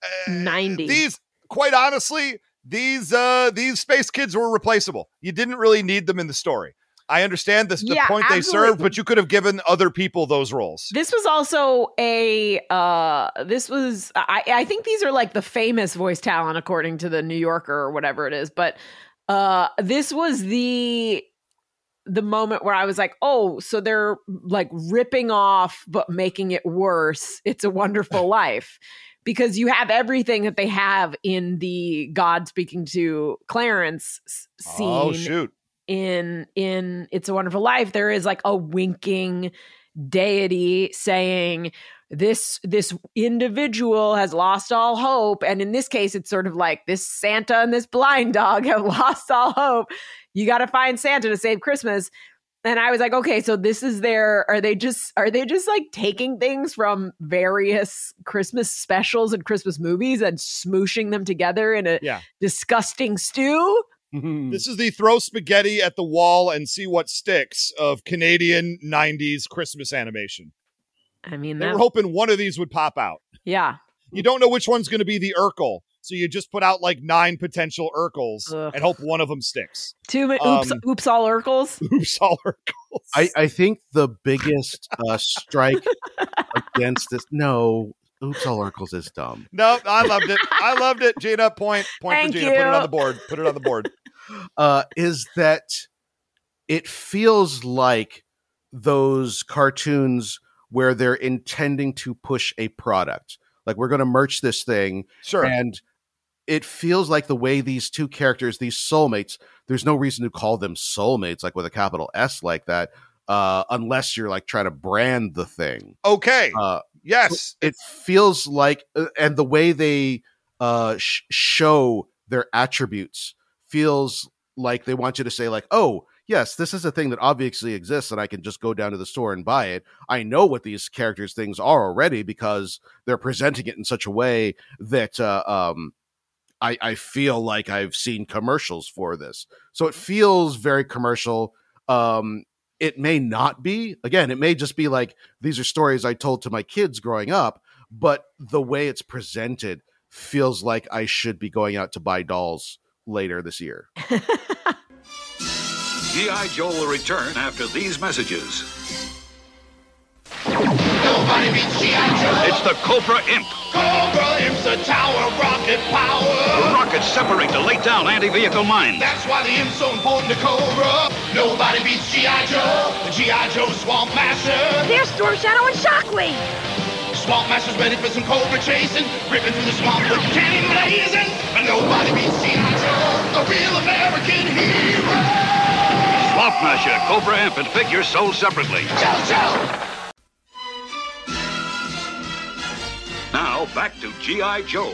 Uh, 90. these quite honestly these uh these space kids were replaceable. You didn't really need them in the story i understand this the Yeah, point they absolutely. served but you could have given other people those roles This was also a uh this was I I think these are like the famous voice talent according to the New Yorker or whatever it is, but uh this was the the moment where I was like, "Oh, so they're like ripping off but making it worse. It's a wonderful life." Because you have everything that they have in the God speaking to Clarence scene oh shoot in in it's a wonderful life there is like a winking deity saying this this individual has lost all hope. And in this case it's sort of like this santa and this blind dog have lost all hope. You got to find santa to save christmas. And i was like okay so this is their are they just are they just like taking things from various christmas specials and christmas movies and smooshing them together in a Yeah. disgusting stew This is the throw spaghetti at the wall and see what sticks of Canadian 90s Christmas animation. i mean They that were hoping one of these would pop out. yeah You don't know which one's going to be the Urkel. So you just put out like nine potential Urkels Ugh. and hope one of them sticks. Two mi- oops, Um, oops, all Urkels. Oops, all Urkel. I, I think the biggest uh, strike against this. No, Oops, all Oracles is dumb. No, I loved it. I loved it. Gina, point, point Thank for Gina. Put it on the board. Put it on the board. Uh, is that it feels like those cartoons where they're intending to push a product. Like we're going to merch this thing, Sure. and it feels like the way these two characters, these soulmates, there's no reason to call them soulmates, like with a capital S like that, uh, unless you're like trying to brand the thing. okay. Uh, yes. it feels like uh, and the way they uh sh- show their attributes feels like they want you to say like oh yes this is a thing that obviously exists and i can just go down to the store and buy it i know what these characters things are already because they're presenting it in such a way that uh, um I, I feel like I've seen commercials for this. So it feels very commercial. Um, it may not be. Again, it may just be like these are stories I told to my kids growing up, but the way it's presented feels like I should be going out to buy dolls later this year. G.I. Joe will return after these messages. Nobody beats G.I. Joe. It's the Cobra Imp. Cobra Imp's a tower of rocket power. Rockets separate to lay down anti-vehicle mines. That's why the Imp's so important to Cobra. Nobody beats G.I. Joe. The G.I. Joe Swamp Masher. There's Storm Shadow and Shockwave. Swamp Masher's ready for some Cobra chasing. Ripping through the swamp with cannon blazing. And nobody beats G.I. Joe. A real American hero. Swamp Masher, Cobra Imp, and figures sold separately. Joe. Now back to G.I. Joe.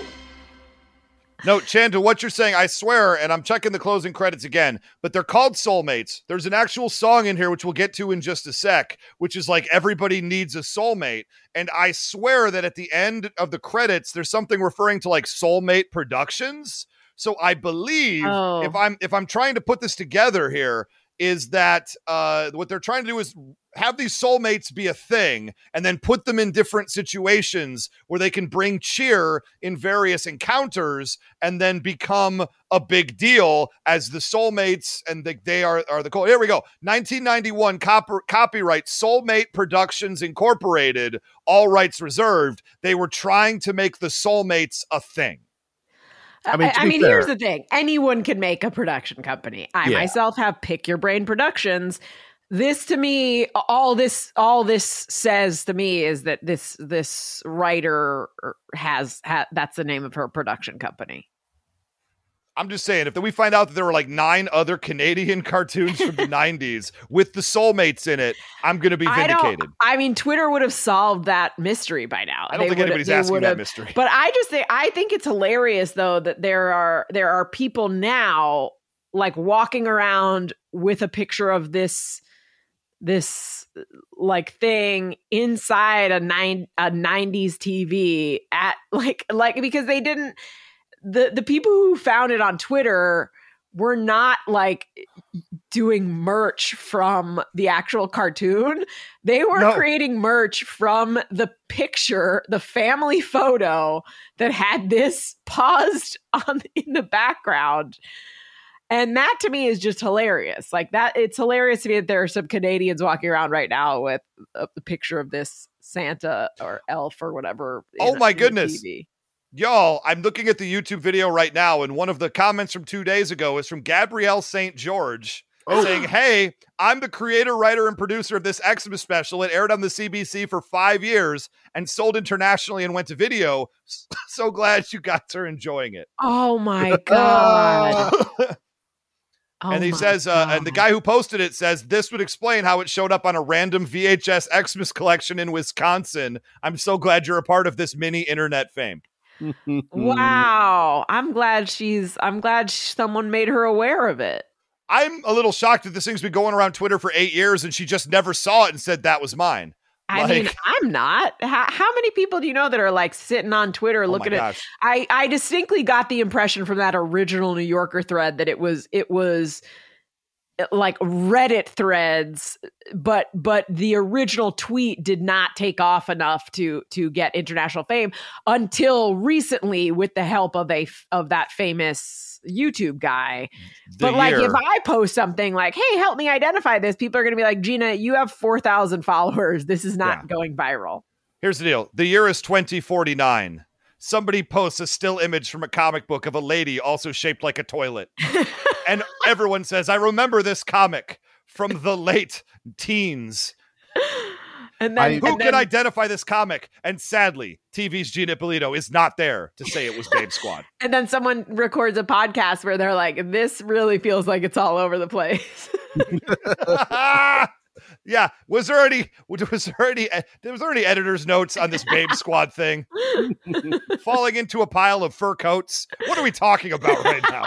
No, Chanta, what you're saying, I swear, and I'm checking the closing credits again, but they're called soulmates. There's an actual song in here, which we'll get to in just a sec, which is like everybody needs a soulmate. And I swear that at the end of the credits, there's something referring to like soulmate productions. So I believe Oh. if I'm if I'm trying to put this together here, is that uh what they're trying to do is have these soulmates be a thing and then put them in different situations where they can bring cheer in various encounters and then become a big deal as the soulmates and the, they are are the here we go. 1991 copper, copyright soulmate productions incorporated all rights reserved. They were trying to make the soulmates a thing I mean, I mean, here's the thing: anyone can make a production company. I Yeah. myself have Pick Your Brain Productions. This to me, all this, all this says to me is that this this writer has, ha, that's the name of her production company. I'm just saying, if we find out that there were like nine other Canadian cartoons from the 90s with the soulmates in it, I'm going to be vindicated. don't. I mean, Twitter would have solved that mystery by now. I don't They think anybody's asking that mystery. But I just think I think it's hilarious though that there are there are people now like walking around with a picture of this this like thing inside a nine a 90s TV at like like because they didn't the the people who found it on Twitter were not like doing merch from the actual cartoon. They were No. creating merch from the picture, the family photo that had this paused on in the background. And that to me is just hilarious. Like that, it's hilarious to me that there are some Canadians walking around right now with a, the picture of this Santa or elf or whatever. Oh my goodness. TV. Y'all, I'm looking at the YouTube video right now, and one of the comments from two days ago is from Gabrielle St. George saying, Hey, I'm the creator, writer, and producer of this Xmas special. It aired on the CBC for five years and sold internationally and went to video. So glad you guys are enjoying it. Oh my god! Oh and he says, uh, and the guy who posted it says, this would explain how it showed up on a random VHS Xmas collection in Wisconsin. I'm so glad you're a part of this mini internet fame. Wow. I'm glad she's I'm glad someone made her aware of it. I'm a little shocked that this thing's been going around Twitter for eight years and she just never saw it and said that was mine. I mean, I'm not. How, how many people do you know that are like sitting on Twitter Oh looking at. I I distinctly got the impression from that original New Yorker thread that it was it was like Reddit threads, but but the original tweet did not take off enough to to get international fame until recently with the help of a of that famous YouTube guy. The but like year. if I post something like, "Hey, help me identify this," people are going to be like, "Gina, you have 4,000 followers. This is not going viral." Here's the deal. The year is 2049. Somebody posts a still image from a comic book of a lady also shaped like a toilet. and everyone says, I remember this comic from the late teens. And then, I- Who and can then- identify this comic? And sadly, TV's Gina Ippolito is not there to say it was Babe Squad. And then someone records a podcast where they're like, "This really feels like it's all over the place." yeah. Was there any was there any was there any editor's notes on this Babe Squad thing? Falling into a pile of fur coats? What are we talking about right now?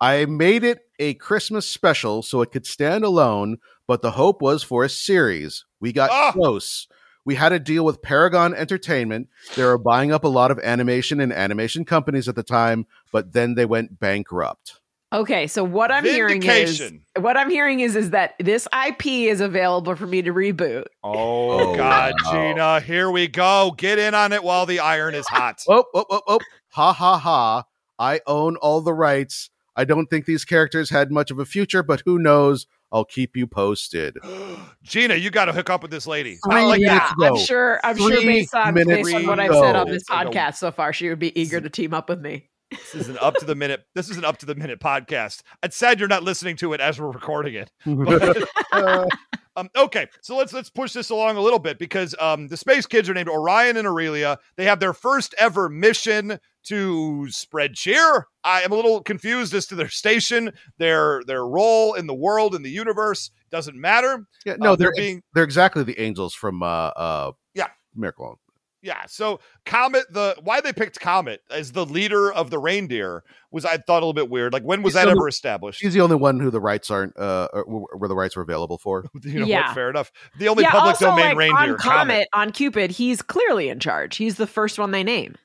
I made it a Christmas special so it could stand alone, but the hope was for a series. We got Ah! close. We had a deal with Paragon Entertainment. They were buying up a lot of animation and animation companies at the time, but then they went bankrupt. Okay, so what I'm hearing is what I'm hearing is is that this IP is available for me to reboot. Oh, Oh, God, wow. Gina, here we go. Get in on it while the iron is hot. Oh, oh, oh, oh. Ha ha ha. I own all the rights. I don't think these characters had much of a future, but who knows? I'll keep you posted. Gina, you got to hook up with this lady. Three Oh, yeah, minutes I'm sure. I'm sure Three based on minutes based on what I've said on this podcast so far, she would be eager to team up with me. This is an up to the minute. This is an up to the minute podcast. It's sad you're not listening to it as we're recording it. But- um, okay, so let's let's push this along a little bit because um, the space kids are named Orion and Aurelia. They have their first ever mission to spread cheer. I am a little confused as to their station, their their role in the world in the universe. Doesn't matter. yeah, no, Uh, they're they're being they're exactly the angels from uh uh Yeah. Miracle. On- Yeah. So Comet, the why they picked Comet as the leader of the reindeer was I thought a little bit weird. Like when was He's that the- ever established? He's the only one who the rights aren't uh where the rights were available for. You know Yeah. what? Fair enough. The only yeah, public also domain like reindeer. on Comet, on Cupid, he's clearly in charge. He's the first one they name.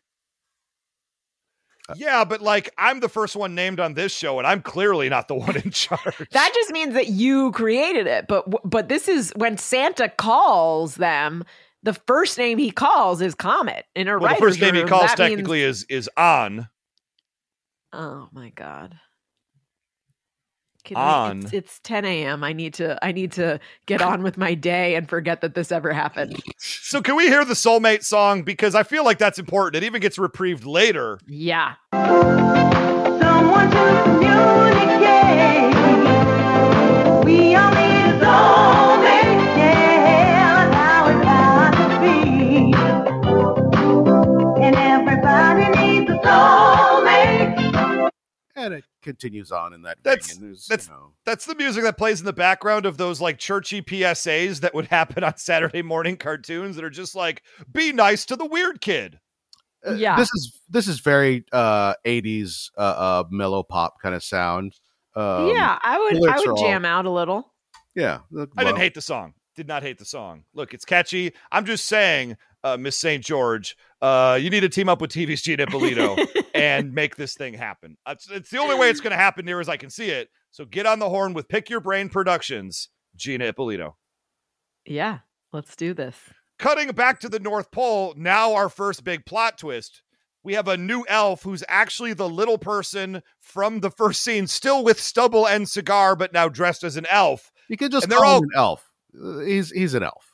Yeah, but like I'm the first one named on this show, and I'm clearly not the one in charge. That just means that you created it. But but this is when Santa calls them. The first name he calls is Comet in a well, the first name he calls that means- technically is is on. Oh my god. Can On. I, it's, it's 10 a.m. I need to I need to get on with my day and forget that this ever happened. So can we hear the soulmate song because I feel like that's important. It even gets reprieved later. Yeah. Someone to communicate. We all need a soulmate. And it continues on in that That's- vein. There's, that's- you know, That's the music that plays in the background of those like churchy PSAs that would happen on Saturday morning cartoons that are just like, be nice to the weird kid. uh, Yeah. This is this is very uh 80s uh, uh mellow pop kind of sound. Um, yeah, I would I lyrics are would all- jam out a little. Yeah. look, I didn't hate the song. Did not hate the song. Look, it's catchy. I'm just saying, uh, Miss St. George, uh, you need to team up with TV's Gina Ippolito and make this thing happen. It's, it's the only way it's going to happen near as I can see it. So get on the horn with Pick Your Brain Productions, Gina Ippolito. yeah, let's do this. Cutting back to the North Pole, now our first big plot twist. We have a new elf who's actually the little person from the first scene, still with stubble and cigar, but now dressed as an elf. You could just and they're call all- him an elf. Uh, He's he's an elf.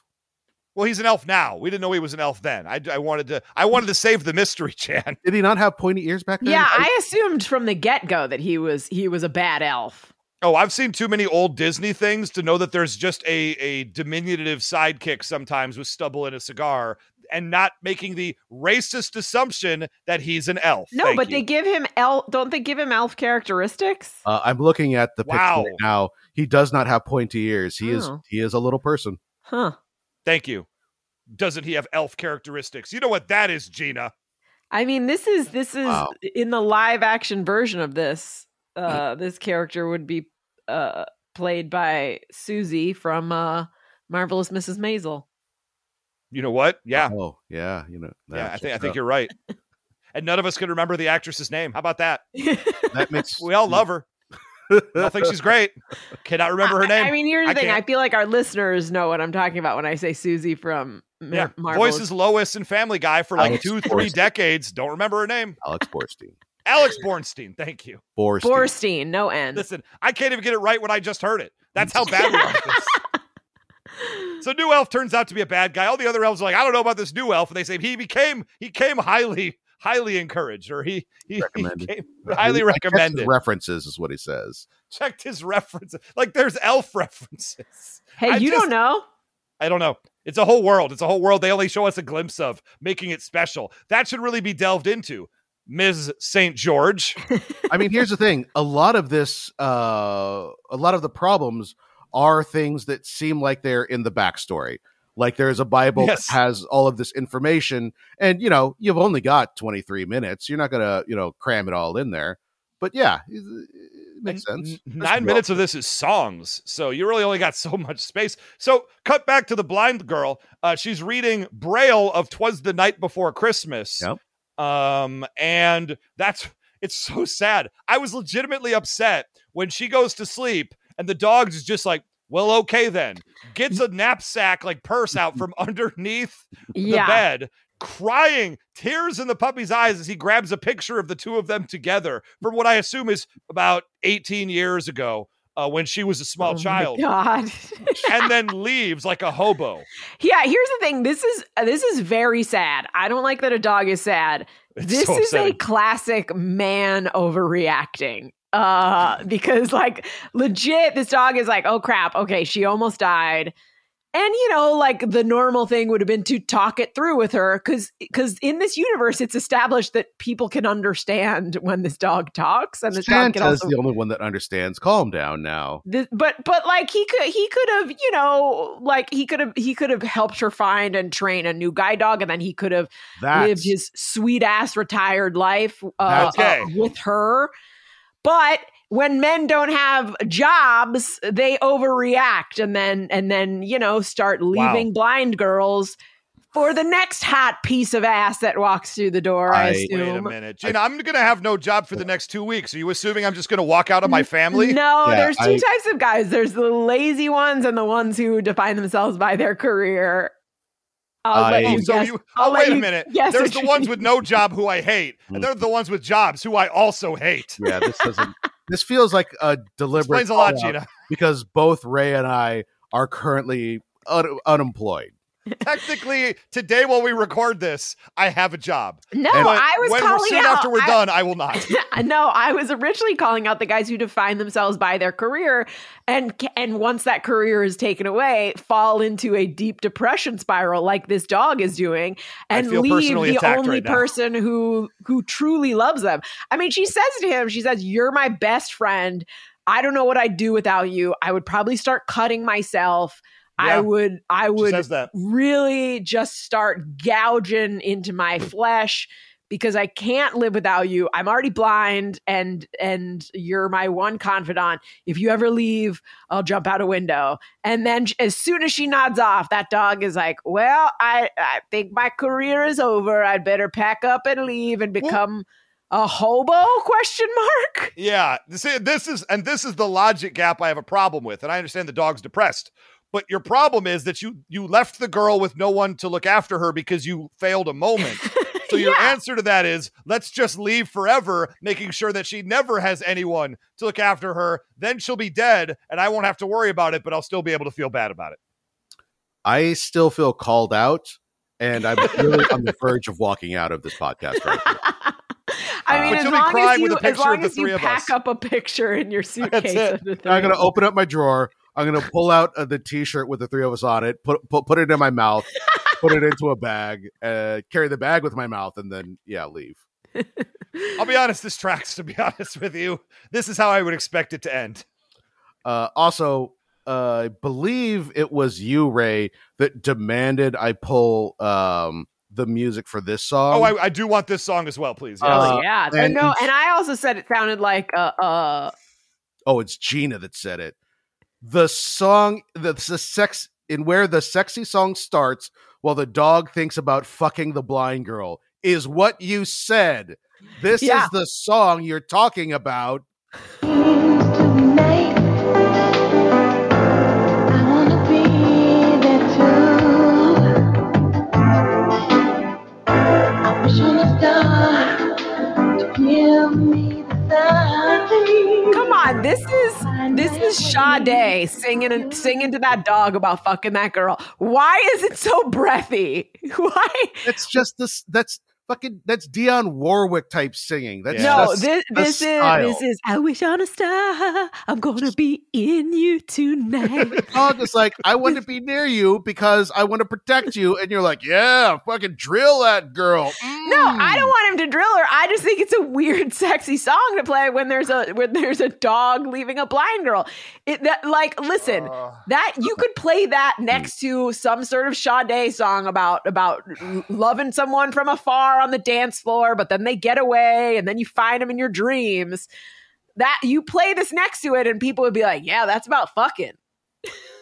Well, he's an elf now. We didn't know he was an elf then. I, I wanted to. I wanted to save the mystery, Chan. Did he not have pointy ears back then? Yeah, I assumed from the get go that he was he was a bad elf. Oh, I've seen too many old Disney things to know that there's just a a diminutive sidekick sometimes with stubble and a cigar, and not making the racist assumption that he's an elf. No, Thank but you. they give him elf. Don't they give him elf characteristics? Uh, I'm looking at the picture Wow. right now. He does not have pointy ears. He is Oh. he is a little person. Huh. Thank you. Doesn't he have elf characteristics? You know what that is, Gina. I mean, this is this is Wow. in the live action version of this. Uh, this character would be uh played by Susie from uh Marvelous Mrs. Maisel. You know what? Yeah, Oh yeah. You know. yeah. I think I think you're right. and none of us can remember the actress's name. How about that? that makes We all love her. I don't think she's great. Cannot remember her name. I, mean, here's the I thing. can't. I feel like our listeners know what I'm talking about when I say Susie from Mar- yeah, Marvelous. voices Lois and Family Guy for like Alex two, three decades. Don't remember her name. Alex Borstein. Alex Bornstein. Thank you. Borstein. Borstein, no N. Listen, I can't even get it right when I just heard it. That's how bad we are this. So new elf turns out to be a bad guy. All the other elves are like, I don't know about this new elf, and they say he became he came highly highly encouraged, or he he, he came highly He checks his recommended. References is what he says. Checked his references. Like there's elf references. hey, I you just- don't know? I don't know. It's a whole world. It's a whole world. They only show us a glimpse of, making it special. That should really be delved into. Ms. St. George. I mean, here's the thing: a lot of this, uh, a lot of the problems are things that seem like they're in the backstory. Like there's a Bible Yes. that has all of this information, and you know you've only got 23 minutes. You're not gonna, you know, cram it all in there. But yeah, it, makes sense. There's Nine minutes of this is songs, so you really only got so much space. So, cut back to the blind girl. Uh, she's reading Braille of "Twas the Night Before Christmas." Yep. Um, and that's it's so sad. I was legitimately upset when she goes to sleep, and the dog is just like, "Well, okay then." Gets a knapsack like purse out from underneath the Yeah. bed, crying, tears in the puppy's eyes as he grabs a picture of the two of them together from what I assume is about 18 years ago uh, when she was a small Oh child, God. and then leaves like a hobo. yeah, here's the thing. This is uh, this is very sad. I don't like that a dog is sad. It's this so is a classic man overreacting. Uh because like legit this dog is like, "Oh crap, okay, she almost died." And you know, like the normal thing would have been to talk it through with her cuz cuz in this universe it's established that people can understand when this dog talks and this dog can Santa's also the only one that understands. Calm down now. But but like he could he could have you know like he could have he could have helped her find and train a new guide dog and then he could have lived his sweet ass retired life uh, uh, with her but when men don't have jobs they overreact and then and then you know start leaving blind girls for the next hot piece of ass that walks through the door i, I- assume Wait a minute, Gina. I'm gonna have no job for the next two weeks. Are you assuming I'm just gonna walk out of my family? No, Yeah, there's two I- types of guys. There's the lazy ones and the ones who define themselves by their career. Let you Oh, so guess. you, I'll oh, wait a minute. guess There's the ones with no job who I hate, and they're mm. the ones with jobs who I also hate. yeah. This doesn't. this feels like a deliberate. Explains a lot, Gina. because both Ray and I are currently un- unemployed. Technically, today while we record this, I have a job. No, I was when calling soon out. after we're I- done, I will not. no, I was originally calling out the guys who define themselves by their career, and and once that career is taken away, fall into a deep depression spiral like this dog is doing, and leave the only right person who who truly loves them. I mean, she says to him, she says, "You're my best friend. I don't know what I'd do without you. I would probably start cutting myself. Yeah, I would, I would really just start gouging into my flesh." because I can't live without you. I'm already blind and and you're my one confidant. If you ever leave, I'll jump out a window. And then as soon as she nods off, that dog is like, "Well, I I think my career is over. I'd better pack up and leave and become a hobo?" question mark. Yeah, is, this is and this is the logic gap I have a problem with, and I understand the dog's depressed, but your problem is that you you left the girl with no one to look after her because you failed a moment. So your Yeah. answer to that is let's just leave forever, making sure that she never has anyone to look after her. Then she'll be dead, and I won't have to worry about it, but I'll still be able to feel bad about it. I still feel called out, and I'm really on the verge of walking out of this podcast right now. I Uh, mean, But as you'll be long crying as with you, a picture as long of the as you three of pack us. up a picture in your suitcase it. of the three I'm gonna open up my drawer. I'm gonna pull out uh, the T-shirt with the three of us on it. Put put, put it in my mouth. put it into a bag. Uh, carry the bag with my mouth, and then yeah, leave. I'll be honest, this tracks, to be honest with you. This is how I would expect it to end. Uh, also, uh, I believe it was you, Ray, that demanded I pull um, the music for this song. Oh, I, I do want this song as well, please. Yes. Uh, Oh yeah, and- and, no, and I also said it sounded like uh, uh oh, it's Gina that said it the song the, the sex in where the sexy song starts while the dog thinks about fucking the blind girl is what you said. This yeah. is the song you're talking about. Give me the sun. This is this is Sade singing and singing to that dog about fucking that girl. Why is it so breathy? Why? It's just this. That's fucking. That's Dionne Warwick type singing. That's Yeah. No, just this a this is style. this is. I wish on a star. I'm gonna be in you tonight. The dog is like, I want to be near you because I want to protect you, and you're like, yeah, fucking drill that girl. No, I don't mm. want him to drill her. I just think it's a weird, sexy song to play when there's a when there's a dog leaving a blind girl. It that like listen uh. that you could play that mm. next to some sort of Sade song about about loving someone from afar on the dance floor, but then they get away and then you find them in your dreams. That you play this next to it, and people would be like, "Yeah, that's about fucking."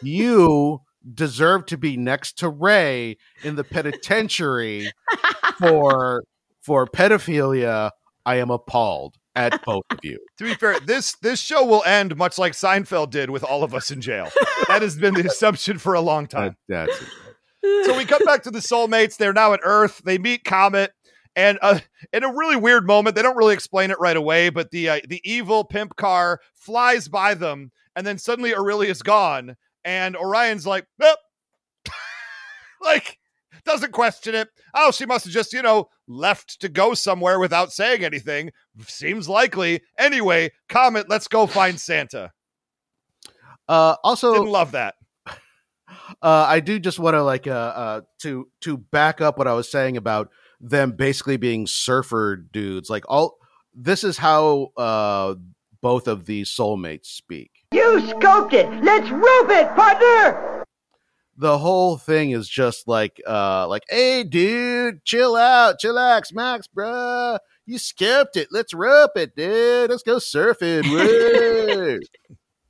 You deserve to be next to Ray in the penitentiary for for pedophilia. I am appalled at both of you. To be fair, this this show will end much like Seinfeld did with all of us in jail. That has been the assumption for a long time. That- that's so we come back to the soulmates. They're now at Earth. They meet Comet, and uh, in a really weird moment, they don't really explain it right away. But the uh, the evil pimp car flies by them, and then suddenly Aurelia's gone, and Orion's like, "Nope," like doesn't question it. Oh, she must have just you know left to go somewhere without saying anything. Seems likely. Anyway, Comet, let's go find Santa. uh, also, Didn't love that. uh, I do just want to like uh, uh to to back up what I was saying about them basically being surfer dudes. Like all this is how uh both of these soulmates speak. You scoped it. Let's rope it, partner. The whole thing is just like uh like hey dude, chill out, chillax, Max, bruh. You skipped it. Let's rope it, dude. Let's go surfing.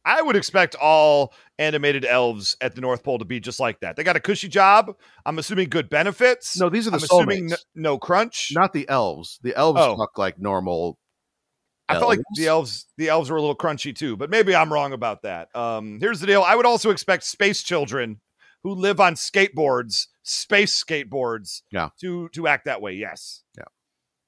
I would expect all animated elves at the North Pole to be just like that. They got a cushy job. I'm assuming good benefits. no, these are the I'm assuming soulmates, no, crunch. not the elves. The elves Oh. look like normal. I felt like the elves the elves were a little crunchy too, but maybe I'm wrong about that. Um, here's the deal. I would also expect space children who live on skateboards, space skateboards, Yeah. to to act that way. Yes. Yeah.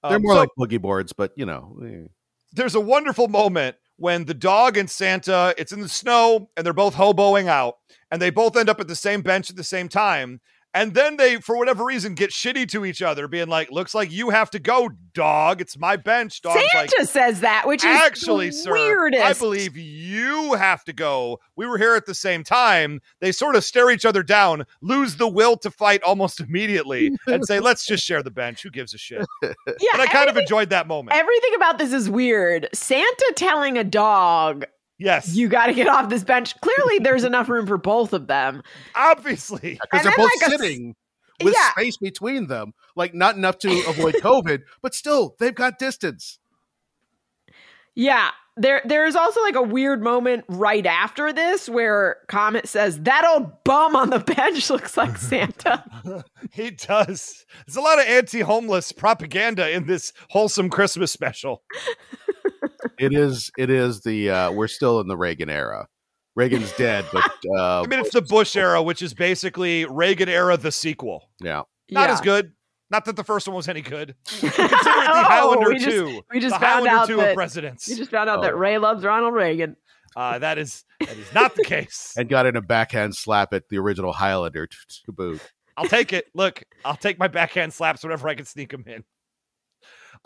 Um, They're more so- like boogie boards, but you know. eh. there's a wonderful moment when the dog and Santa, it's in the snow and they're both hoboing out and they both end up at the same bench at the same time. And then they, for whatever reason, get shitty to each other, being like, looks like you have to go, dog. It's my bench. Dog's Santa like, says that, which is actually, the sir, weirdest. I believe you have to go. We were here at the same time. They sort of stare each other down, lose the will to fight almost immediately, and say, let's just share the bench. Who gives a shit? Yeah, And I kind of enjoyed that moment. Everything about this is weird. Santa telling a dog, yes. you got to get off this bench. Clearly, there's enough room for both of them. obviously. because they're both like, a s- sitting with Yeah. space between them, like not enough to avoid COVID, but still they've got distance. Yeah. There, there's also like a weird moment right after this where Comet says that old bum on the bench looks like Santa. He does. There's a lot of anti-homeless propaganda in this wholesome Christmas special. It is, it is the uh we're still in the Reagan era. Reagan's dead, but uh I mean, it's the Bush era, which is basically Reagan era, the sequel. yeah. Not Yeah. as good. Not that the first one was any good. Consider it the Oh, Highlander we just- 2. we just the found Highlander out 2 that- of presidents. We just found out Oh. that Ray loves Ronald Reagan. Uh, that is that is not the case. And got in a backhand slap at the original Highlander to, to boot. I'll take it. Look, I'll take my backhand slaps whenever I can sneak them in.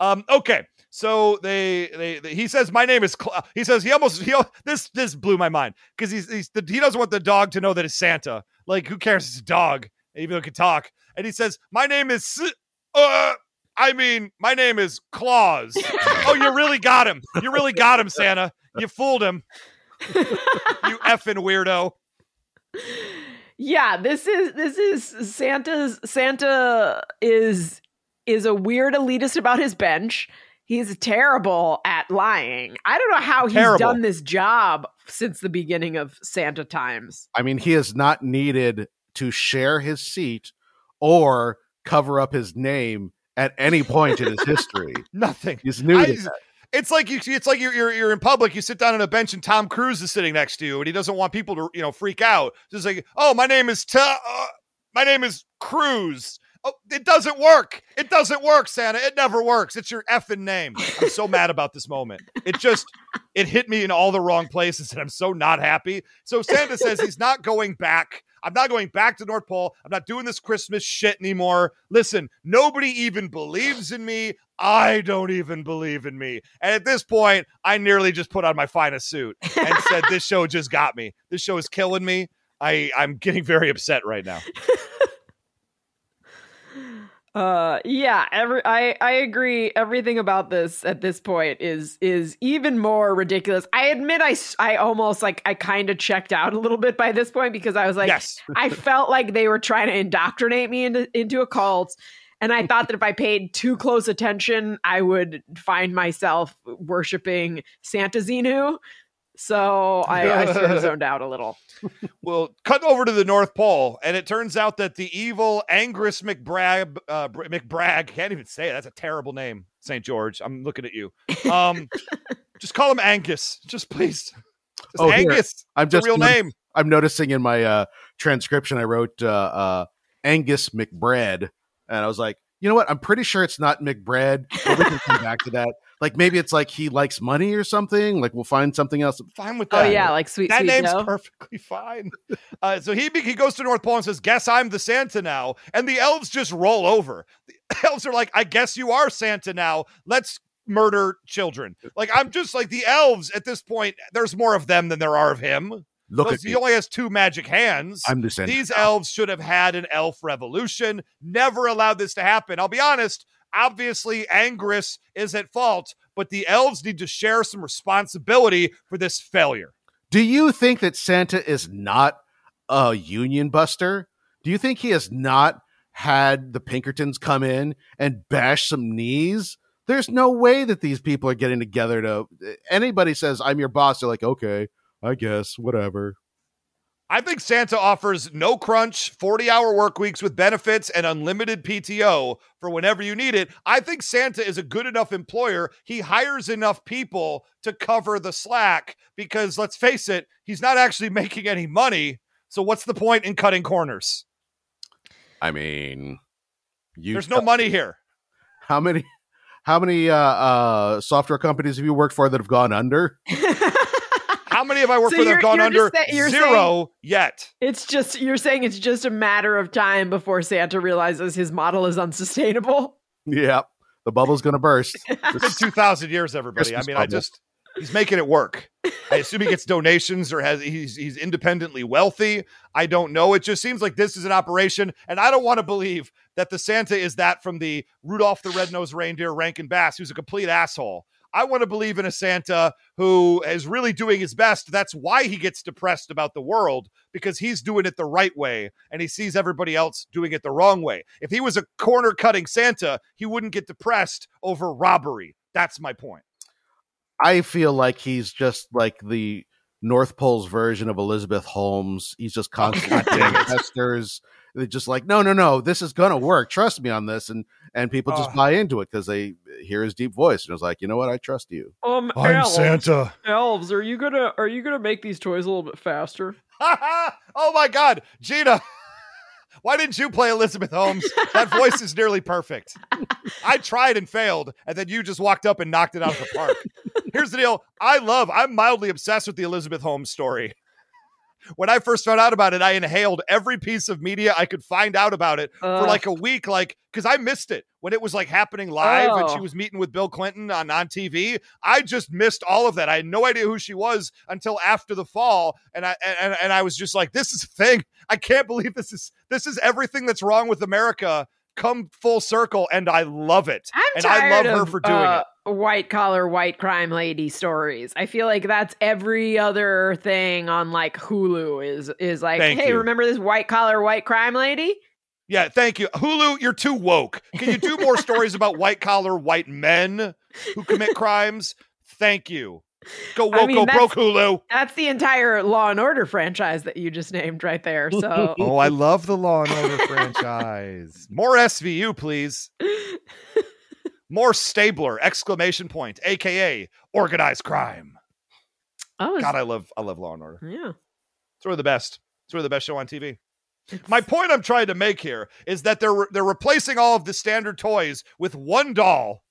Um. Okay. So they, they, they he says my name is. Cla-. He says he almost he this this blew my mind because he's, he's the, he doesn't want the dog to know that it's Santa. Like who cares? It's a dog, even though it can talk. And he says my name is. Uh, I mean my name is Claus. oh, you really got him. You really got him, Santa. You fooled him. you effing weirdo. Yeah, this is this is Santa's Santa is is a weird elitist about his bench. He's terrible at lying. I don't know how he's Terrible. done this job since the beginning of Santa times. I mean, he has not needed to share his seat or cover up his name at any point in his history. Nothing. He's new to I- that. It's like you. It's like you're, you're you're in public. You sit down on a bench and Tom Cruise is sitting next to you, and he doesn't want people to you know freak out. Just like, oh, my name is Ta- uh, my name is Cruz. Oh, it doesn't work. It doesn't work, Santa. It never works. It's your effing name. I'm so mad about this moment. It just it hit me in all the wrong places, and I'm so not happy. So Santa says he's not going back. I'm not going back to North Pole. I'm not doing this Christmas shit anymore. Listen, nobody even believes in me. I don't even believe in me. And at this point, I nearly just put on my finest suit and said, This show just got me. This show is killing me. I, I'm getting very upset right now. Uh yeah, every I I agree everything about this at this point is is even more ridiculous. I admit I I almost like I kind of checked out a little bit by this point because I was like yes. I felt like they were trying to indoctrinate me into into a cult and I thought that if I paid too close attention I would find myself worshiping Santa Xenu. So I, I sort of zoned out a little. Well, cut over to the North Pole, and it turns out that the evil Angus McBrag, uh, McBrag can't even say it. That's a terrible name, St. George. I'm looking at you. Um, just call him Angus, just please. Just Oh, here. Angus, I'm the just real not- name. I'm noticing in my uh, transcription, I wrote uh, uh, Angus McBrad, and I was like, you know what? I'm pretty sure it's not McBrad. But we can come back to that. Like maybe it's like he likes money or something. Like we'll find something else. Fine with that. Oh that. yeah, like sweet that sweet name's Joe. perfectly fine. Uh, so he he goes to North Pole and says, "Guess I'm the Santa now," and the elves just roll over. The elves are like, "I guess you are Santa now. Let's murder children." Like I'm just like the elves at this point. There's more of them than there are of him. Look at he me. only has two magic hands. I'm the Santa. These elves should have had an elf revolution. Never allowed this to happen. I'll be honest. Obviously, Angus is at fault, but the elves need to share some responsibility for this failure. Do you think that Santa is not a union buster? Do you think he has not had the Pinkertons come in and bash some knees? There's no way that these people are getting together to. Anybody says, I'm your boss, they're like, okay, I guess, whatever. I think Santa offers no crunch, 40 hour work weeks with benefits and unlimited PTO for whenever you need it. I think Santa is a good enough employer. He hires enough people to cover the slack because let's face it, he's not actually making any money. So what's the point in cutting corners? I mean, you There's no money here. how many how many uh, uh, software companies have you worked for that have gone under? How many have I worked So for that have gone under? just sa- you're Zero yet. It's just you're saying it's just a matter of time before Santa realizes his model is unsustainable. Yep, the bubble's gonna burst. It's been 2,000 years, everybody. Christmas I mean, I just, he's making it work. I assume he gets donations or has, he's, he's independently wealthy. I don't know. It just seems like this is an operation. And I don't want to believe that the Santa is that from the Rudolph the Red-Nosed Reindeer, Rankin Bass, who's a complete asshole. I want to believe in a Santa who is really doing his best. That's why he gets depressed about the world because he's doing it the right way and he sees everybody else doing it the wrong way. If he was a corner cutting Santa, he wouldn't get depressed over robbery. That's my point. I feel like he's just like the North Pole's version of Elizabeth Holmes. He's just constantly God damn getting it. testers. They're just like, no, no, no, this is gonna work. Trust me on this, and and people just Oh. buy into it because they hear his deep voice and it's like, you know what, I trust you. Um, Elves, are you gonna are you gonna make these toys a little bit faster? oh my God, Gina. Why didn't you play Elizabeth Holmes? That voice is nearly perfect. I tried and failed, and then you just walked up and knocked it out of the park. Here's the deal I love, I'm mildly obsessed with the Elizabeth Holmes story. When I first found out about it, I inhaled every piece of media I could find out about it for like a week, like because I missed it when it was like happening live and she Oh. was meeting with Bill Clinton on, on TV. I just missed all of that. I had no idea who she was until after the fall. And I and, and I was just like, this is a thing. I can't believe this is this is everything that's wrong with America come full circle, and I love it. I'm and I love her for doing uh, it. White collar, white crime lady stories. I feel like that's every other thing on like Hulu is is like, Thank hey, you. remember this white collar, white crime lady? Yeah, thank you. Hulu, you're too woke. Can you do more stories about white collar white men who commit crimes? Thank you. Go I woke, mean, go broke, Hulu. That's the entire Law and Order franchise that you just named right there. So Oh, I love the Law and Order franchise. More SVU, please. More Stabler! Exclamation point, aka organized crime. oh, God, I love I love Law and Order. yeah. It's one of the best. It's one of the best show on TV. My point I'm trying to make here is that they're they're replacing all of the standard toys with one doll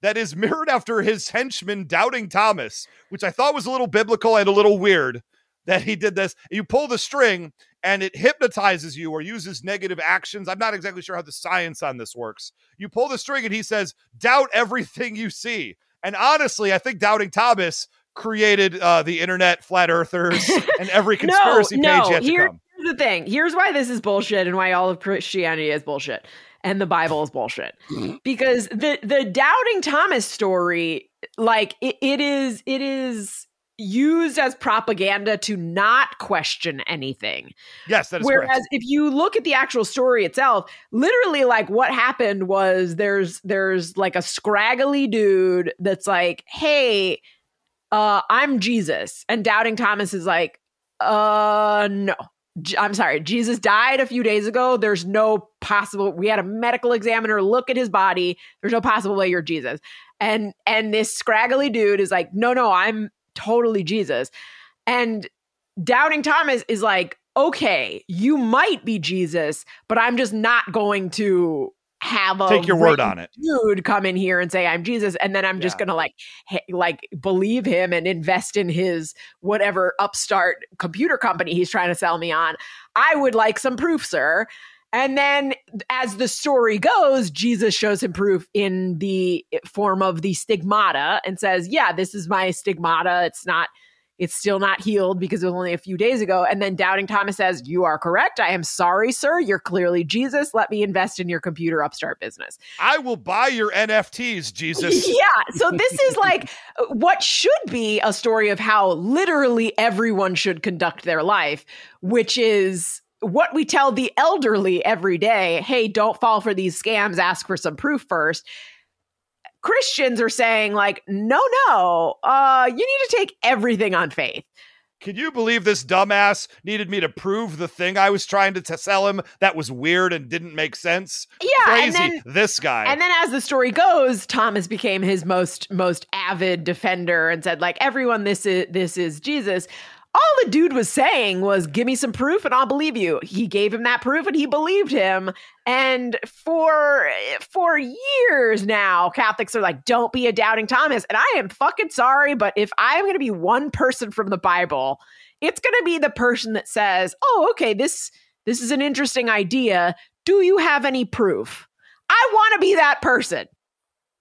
that is mirrored after his henchman Doubting Thomas, which I thought was a little biblical and a little weird that he did this. You pull the string and it hypnotizes you or uses negative actions. I'm not exactly sure how the science on this works. You pull the string and he says, "Doubt everything you see." And honestly, I think Doubting Thomas created uh, the internet, flat earthers, and every conspiracy no, page yet here- to come. Here's the thing. Here's why this is bullshit and why all of Christianity is bullshit and the Bible is bullshit. because the the doubting Thomas story, like it, it is it is used as propaganda to not question anything. Yes, that is Whereas correct. if you look at the actual story itself, literally like what happened was there's there's like a scraggly dude that's like, "Hey, uh I'm Jesus." And doubting Thomas is like, "Uh no. I'm sorry. Jesus died a few days ago. There's no possible we had a medical examiner look at his body. There's no possible way you're Jesus." And and this scraggly dude is like, "No, no, I'm totally Jesus." And doubting Thomas is like, okay, you might be Jesus, but I'm just not going to have a Take your word on it. dude come in here and say I'm Jesus, and then I'm just gonna like like believe him and invest in his whatever upstart computer company he's trying to sell me on. I would like some proof, sir. And then, as the story goes, Jesus shows him proof in the form of the stigmata and says, Yeah, this is my stigmata. It's not, it's still not healed because it was only a few days ago. And then Doubting Thomas says, You are correct. I am sorry, sir. You're clearly Jesus. Let me invest in your computer upstart business. I will buy your NFTs, Jesus. Yeah. So this is like what should be a story of how literally everyone should conduct their life, which is what we tell the elderly every day. Hey, don't fall for these scams. Ask for some proof first. Christians are saying like, no, no, uh, you need to take everything on faith. Can you believe this dumbass needed me to prove the thing I was trying to t- sell him that was weird and didn't make sense? Yeah, Crazy. then this guy. And then as the story goes, Thomas became his most most avid defender and said like everyone this is this is Jesus. All the dude was saying was give me some proof and I'll believe you. He gave him that proof and he believed him. And for for years now Catholics are like don't be a doubting Thomas and I am fucking sorry but if I'm going to be one person from the Bible, it's going to be the person that says, "Oh, okay, this this is an interesting idea. Do you have any proof?" I want to be that person.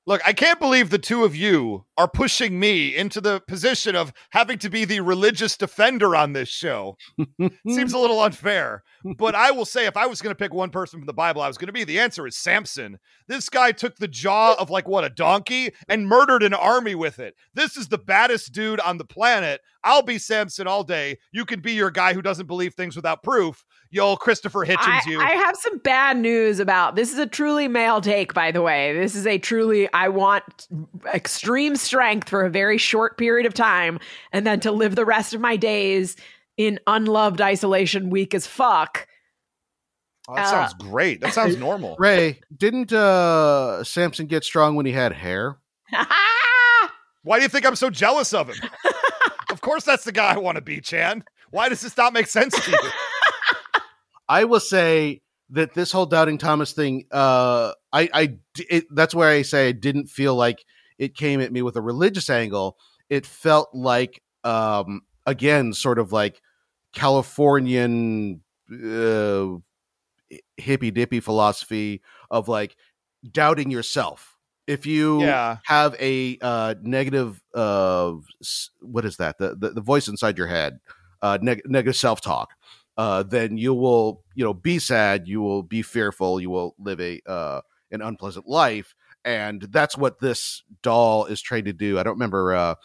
Look, I can't believe the two of you are pushing me into the position of having to be the religious defender on this show. Seems a little unfair. But I will say, if I was going to pick one person from the Bible, I was going to be the answer is Samson. This guy took the jaw of like what a donkey and murdered an army with it. This is the baddest dude on the planet. I'll be Samson all day. You can be your guy who doesn't believe things without proof. Yo, Christopher Hitchens, I, you. I have some bad news about this. Is a truly male take, by the way. This is a truly I want extreme strength for a very short period of time, and then to live the rest of my days in unloved isolation, weak as fuck. Oh, that uh, sounds great. That sounds normal. Ray, didn't uh Samson get strong when he had hair? Why do you think I'm so jealous of him? of course, that's the guy I want to be, Chan. Why does this not make sense to you? I will say that this whole doubting Thomas thing, uh, I, I, it, that's where I say I didn't feel like it came at me with a religious angle. It felt like, um, again, sort of like Californian uh, hippy dippy philosophy of like doubting yourself. If you Yeah. have a uh, negative, uh, what is that? The, the the voice inside your head, uh, neg- negative self talk uh, then you will, you know, be sad. You will be fearful. You will live a uh, an unpleasant life, and that's what this doll is trying to do. I don't remember. Uh,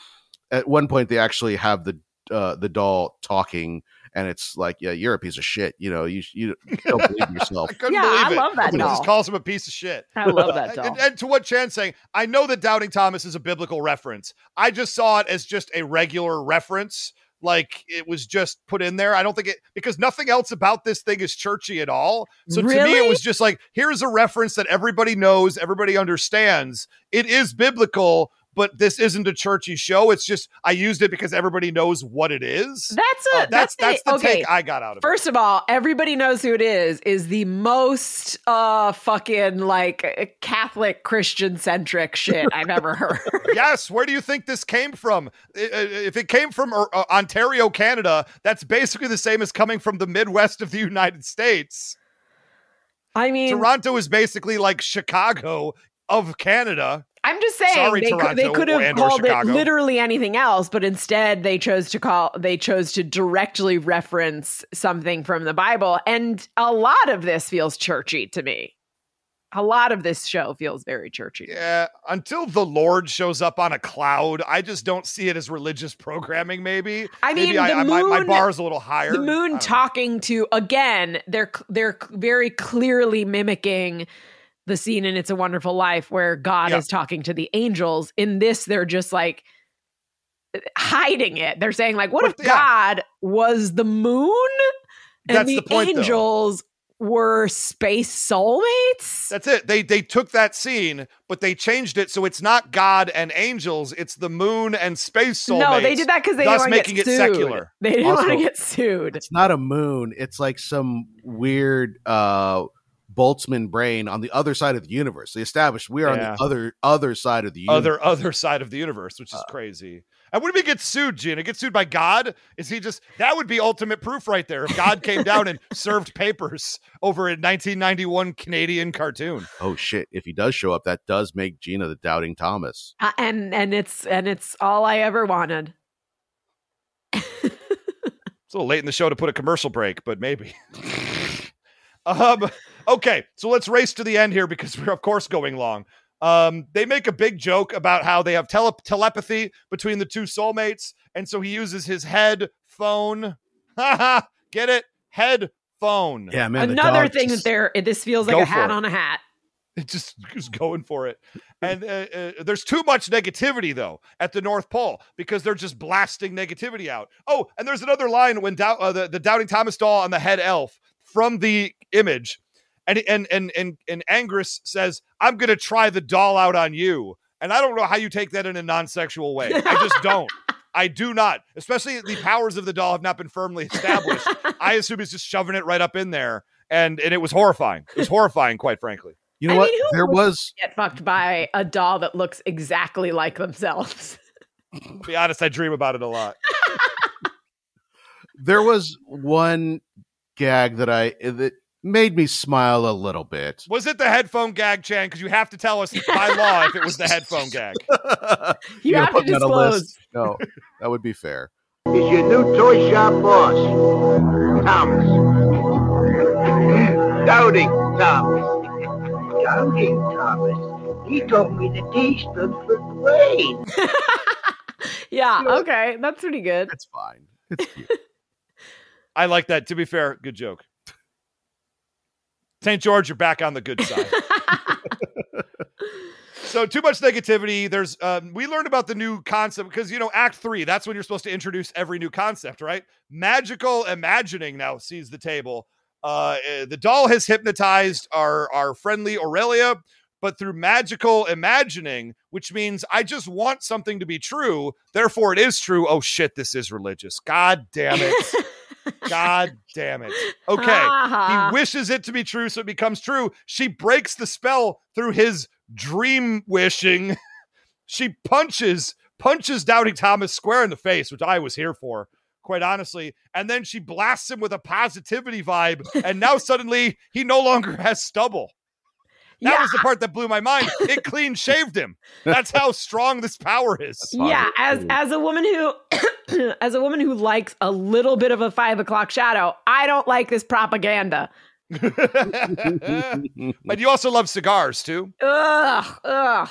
at one point, they actually have the uh, the doll talking, and it's like, yeah, you're a piece of shit. You know, you you don't believe yourself. I couldn't Yeah, believe I it. love that Somebody just calls him a piece of shit. I love that doll. And, and to what Chan's saying, I know that doubting Thomas is a biblical reference. I just saw it as just a regular reference. Like it was just put in there. I don't think it because nothing else about this thing is churchy at all. So to me, it was just like here's a reference that everybody knows, everybody understands. It is biblical, but this isn't a churchy show. It's just I used it because everybody knows what it is. That's a Uh, that's that's the okay. take I got out of First of all, everybody knows who it is. Is the most uh fucking like Catholic Christian centric shit I've ever heard. Yes, where do you think this came from? If it came from uh, uh, Ontario, Canada, that's basically the same as coming from the Midwest of the United States. I mean, Toronto is basically like Chicago of Canada. I'm just saying Sorry, they, could, they could have called it literally anything else, but instead they chose to call they chose to directly reference something from the Bible. And a lot of this feels churchy to me. A lot of this show feels very churchy. Yeah, until the Lord shows up on a cloud, I just don't see it as religious programming. Maybe I maybe mean, I, the I, my, my moon- bar is a little higher. the moon don't know. talking to again they're they're very clearly mimicking the scene in it's a wonderful life where god Yeah. is talking to the angels in this they're just like hiding it they're saying like what But, if yeah. god was the moon and That's the, the point, though. angels were space soulmates That's it. They they took that scene, but they changed it so it's not God and angels; it's the moon and space soulmates. no they did that because they thus didn't want making to it get sued secular. they didn't want to get sued It's not a moon. It's like some weird uh Boltzmann brain on the other side of the universe. They established we are Yeah. on the other other side of the universe. Other other side of the universe, which is Uh. crazy. And what if he gets sued, Gina? Get sued by God? Is he just that would be ultimate proof right there? If God came down and served papers over a 1991 Canadian cartoon. Oh shit! If he does show up, that does make Gina the doubting Thomas. Uh, and and it's and it's all i ever wanted It's a little late in the show to put a commercial break, but maybe. um, okay, so let's race to the end here because we're of course going long. Um, they make a big joke about how they have tele- telepathy between the two soulmates, and so he uses his head phone. Haha, get it? Head phone. Yeah, man. Another thing that they're this feels like a hat on a hat. It just is going for it. And uh, uh, there's too much negativity though at the North Pole because they're just blasting negativity out. Oh, and there's another line when Dou- uh, the, the Doubting Thomas doll on the head elf from the image, and and and and and Angus says, "I'm gonna try the doll out on you." And I don't know how you take that in a non-sexual way. I just don't. I do not. Especially the powers of the doll have not been firmly established. I assume he's just shoving it right up in there, and and it was horrifying. It was horrifying, quite frankly. You know I what? mean, who there was Get fucked by a doll that looks exactly like themselves. To be honest, I dream about it a lot. there was one gag that I that made me smile a little bit. Was it the headphone gag, Chan? Because you have to tell us by law if it was the headphone gag. You You're have to putting that on a disclose. No, that would be fair. Is your new toy shop boss, Thomas. Doubting Thomas. Doubting Thomas. He told me the D stood for Dwayne. Yeah, okay, that's pretty good. That's fine. It's cute. I like that. To be fair, good joke. St. George, you're back on the good side. so too much negativity. There's um, we learned about the new concept because you know Act Three. That's when you're supposed to introduce every new concept, right? Magical imagining now sees the table. Uh, eh, the doll has hypnotized our our friendly Aurelia, but through magical imagining, which means I just want something to be true. Therefore, it is true. Oh shit, this is religious. God damn it. God damn it. Okay. He wishes it to be true, so it becomes true. She breaks the spell through his dream wishing. she punches, punches Doubting Thomas square in the face, which I was here for, quite honestly. And then she blasts him with a positivity vibe. And now suddenly he no longer has stubble. That yeah, was the part that blew my mind. It clean shaved him. That's how strong this power is. yeah. As as a woman who, as a woman who likes a little bit of a five o'clock shadow, I don't like this propaganda. but you also love cigars too. Ugh, ugh.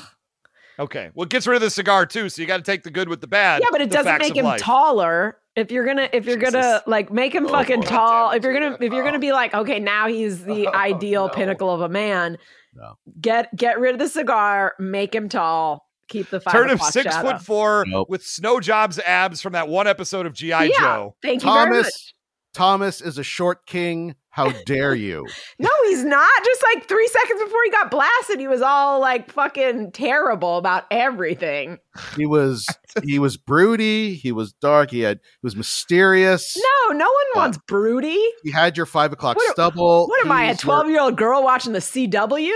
Okay. Well, it gets rid of the cigar too, so you got to take the good with the bad. Yeah, but it doesn't make him life. taller. If you're gonna, if you're gonna like make him Oh, fucking God tall, if you're gonna, Gina. if you're gonna be like, okay, now he's the Oh, ideal no. pinnacle of a man. No. Get get rid of the cigar, make him tall, keep the five Turn him six shadow. foot four Nope. with Snow Job's abs from that one episode of GI Yeah. Joe. Thank you very much. Thomas Thomas is a short king How dare you? No, he's not. Just like three seconds before he got blasted, he was all like fucking terrible about everything. He was he was broody. He was dark. He had he was mysterious. No, no one Uh, wants broody. He had your five o'clock What- stubble. What am I, a 12 year old girl watching the CW?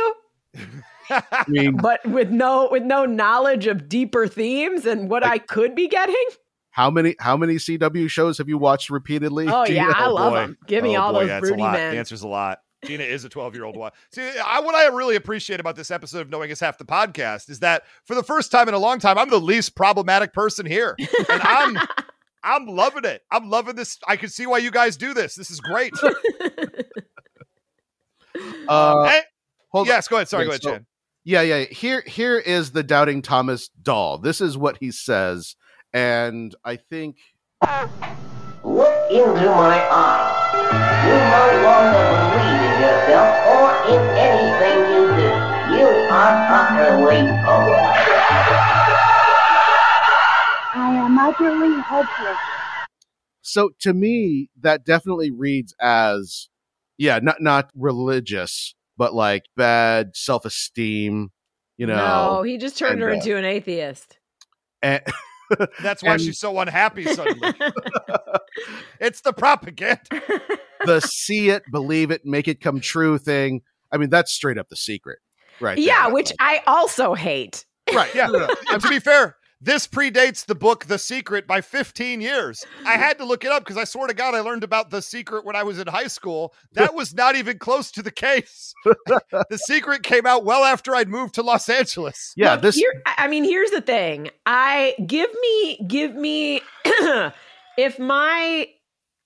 I mean, But with no with no knowledge of deeper themes and what I could be getting? How many how many CW shows have you watched repeatedly? Oh Gina? yeah, I love boy. them. Give me Oh, all boy, those that's a broody lot. men. The answer's a lot. Gina is a 12 year old one. See, I, what I really appreciate about this episode of Knowing Is Half the Podcast is that for the first time in a long time, I'm the least problematic person here. And I'm I'm loving it. I'm loving this. I can see why you guys do this. This is great. Uh, Hey, hold yes, go ahead. Sorry, Okay, go ahead, so- Chan. Yeah, yeah. Here, here is the doubting Thomas doll. This is what he says, and I think Look into my eyes. You no longer believe in yourself or in anything you do. You are utterly hopeless. I am utterly hopeless. so. To me, that definitely reads as, yeah, not not religious, but like bad self esteem. You know, no, he just turned and, her uh, into an atheist. and, That's why and- she's so unhappy suddenly. it's the propaganda. the see it, believe it, make it come true thing. I mean, that's straight up the secret, right? yeah, there. which I also hate. Right. Yeah. and to be fair, this predates the book The Secret by 15 years. I had to look it up because I swear to God, I learned about The Secret when I was in high school. That was not even close to the case. the Secret came out well after I'd moved to Los Angeles. yeah, Look, this here, I I mean, here's the thing. I give me, give me, if my,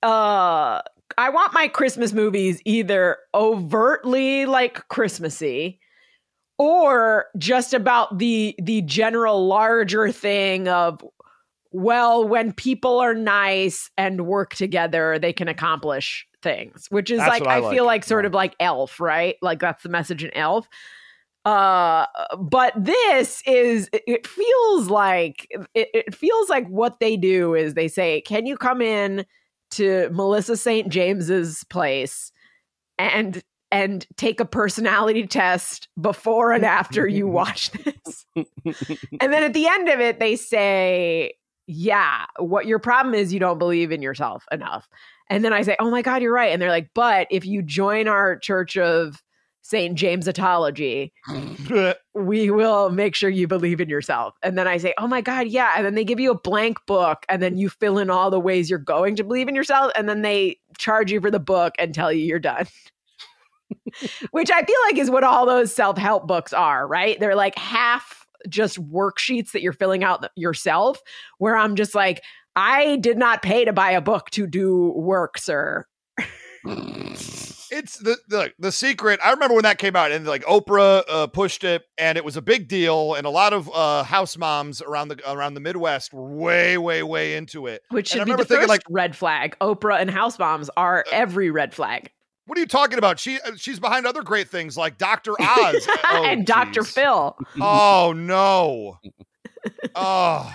uh, I want my Christmas movies either overtly like Christmassy or just about the the general larger thing of well when people are nice and work together they can accomplish things which is That's like I I, like. feel like sort Yeah. of like elf right like that's the message in elf uh but this is it- it feels like it, it feels like what they do is they say can you come in to melissa st james's place and and take a personality test before and after you watch this and then at the end of it they say yeah what your problem is you don't believe in yourself enough and then i say oh my god you're right and they're like but if you join our church of st james atology we will make sure you believe in yourself. And then I say, oh my God, yeah. And then they give you a blank book and then you fill in all the ways you're going to believe in yourself. And then they charge you for the book and tell you you're done. Which I feel like is what all those self help books are, right? They're like half just worksheets that you're filling out yourself, where I'm just like, I did not pay to buy a book to do work, sir. It's the, the the secret. I remember when that came out, and like Oprah uh, pushed it, and it was a big deal, and a lot of uh, house moms around the around the Midwest were way, way, way into it. Which should be the thinking, first like- red flag. Oprah and house moms are every red flag. What are you talking about? She uh, she's behind other great things like Doctor Oz Oh, and Dr. Phil. Oh no. Oh.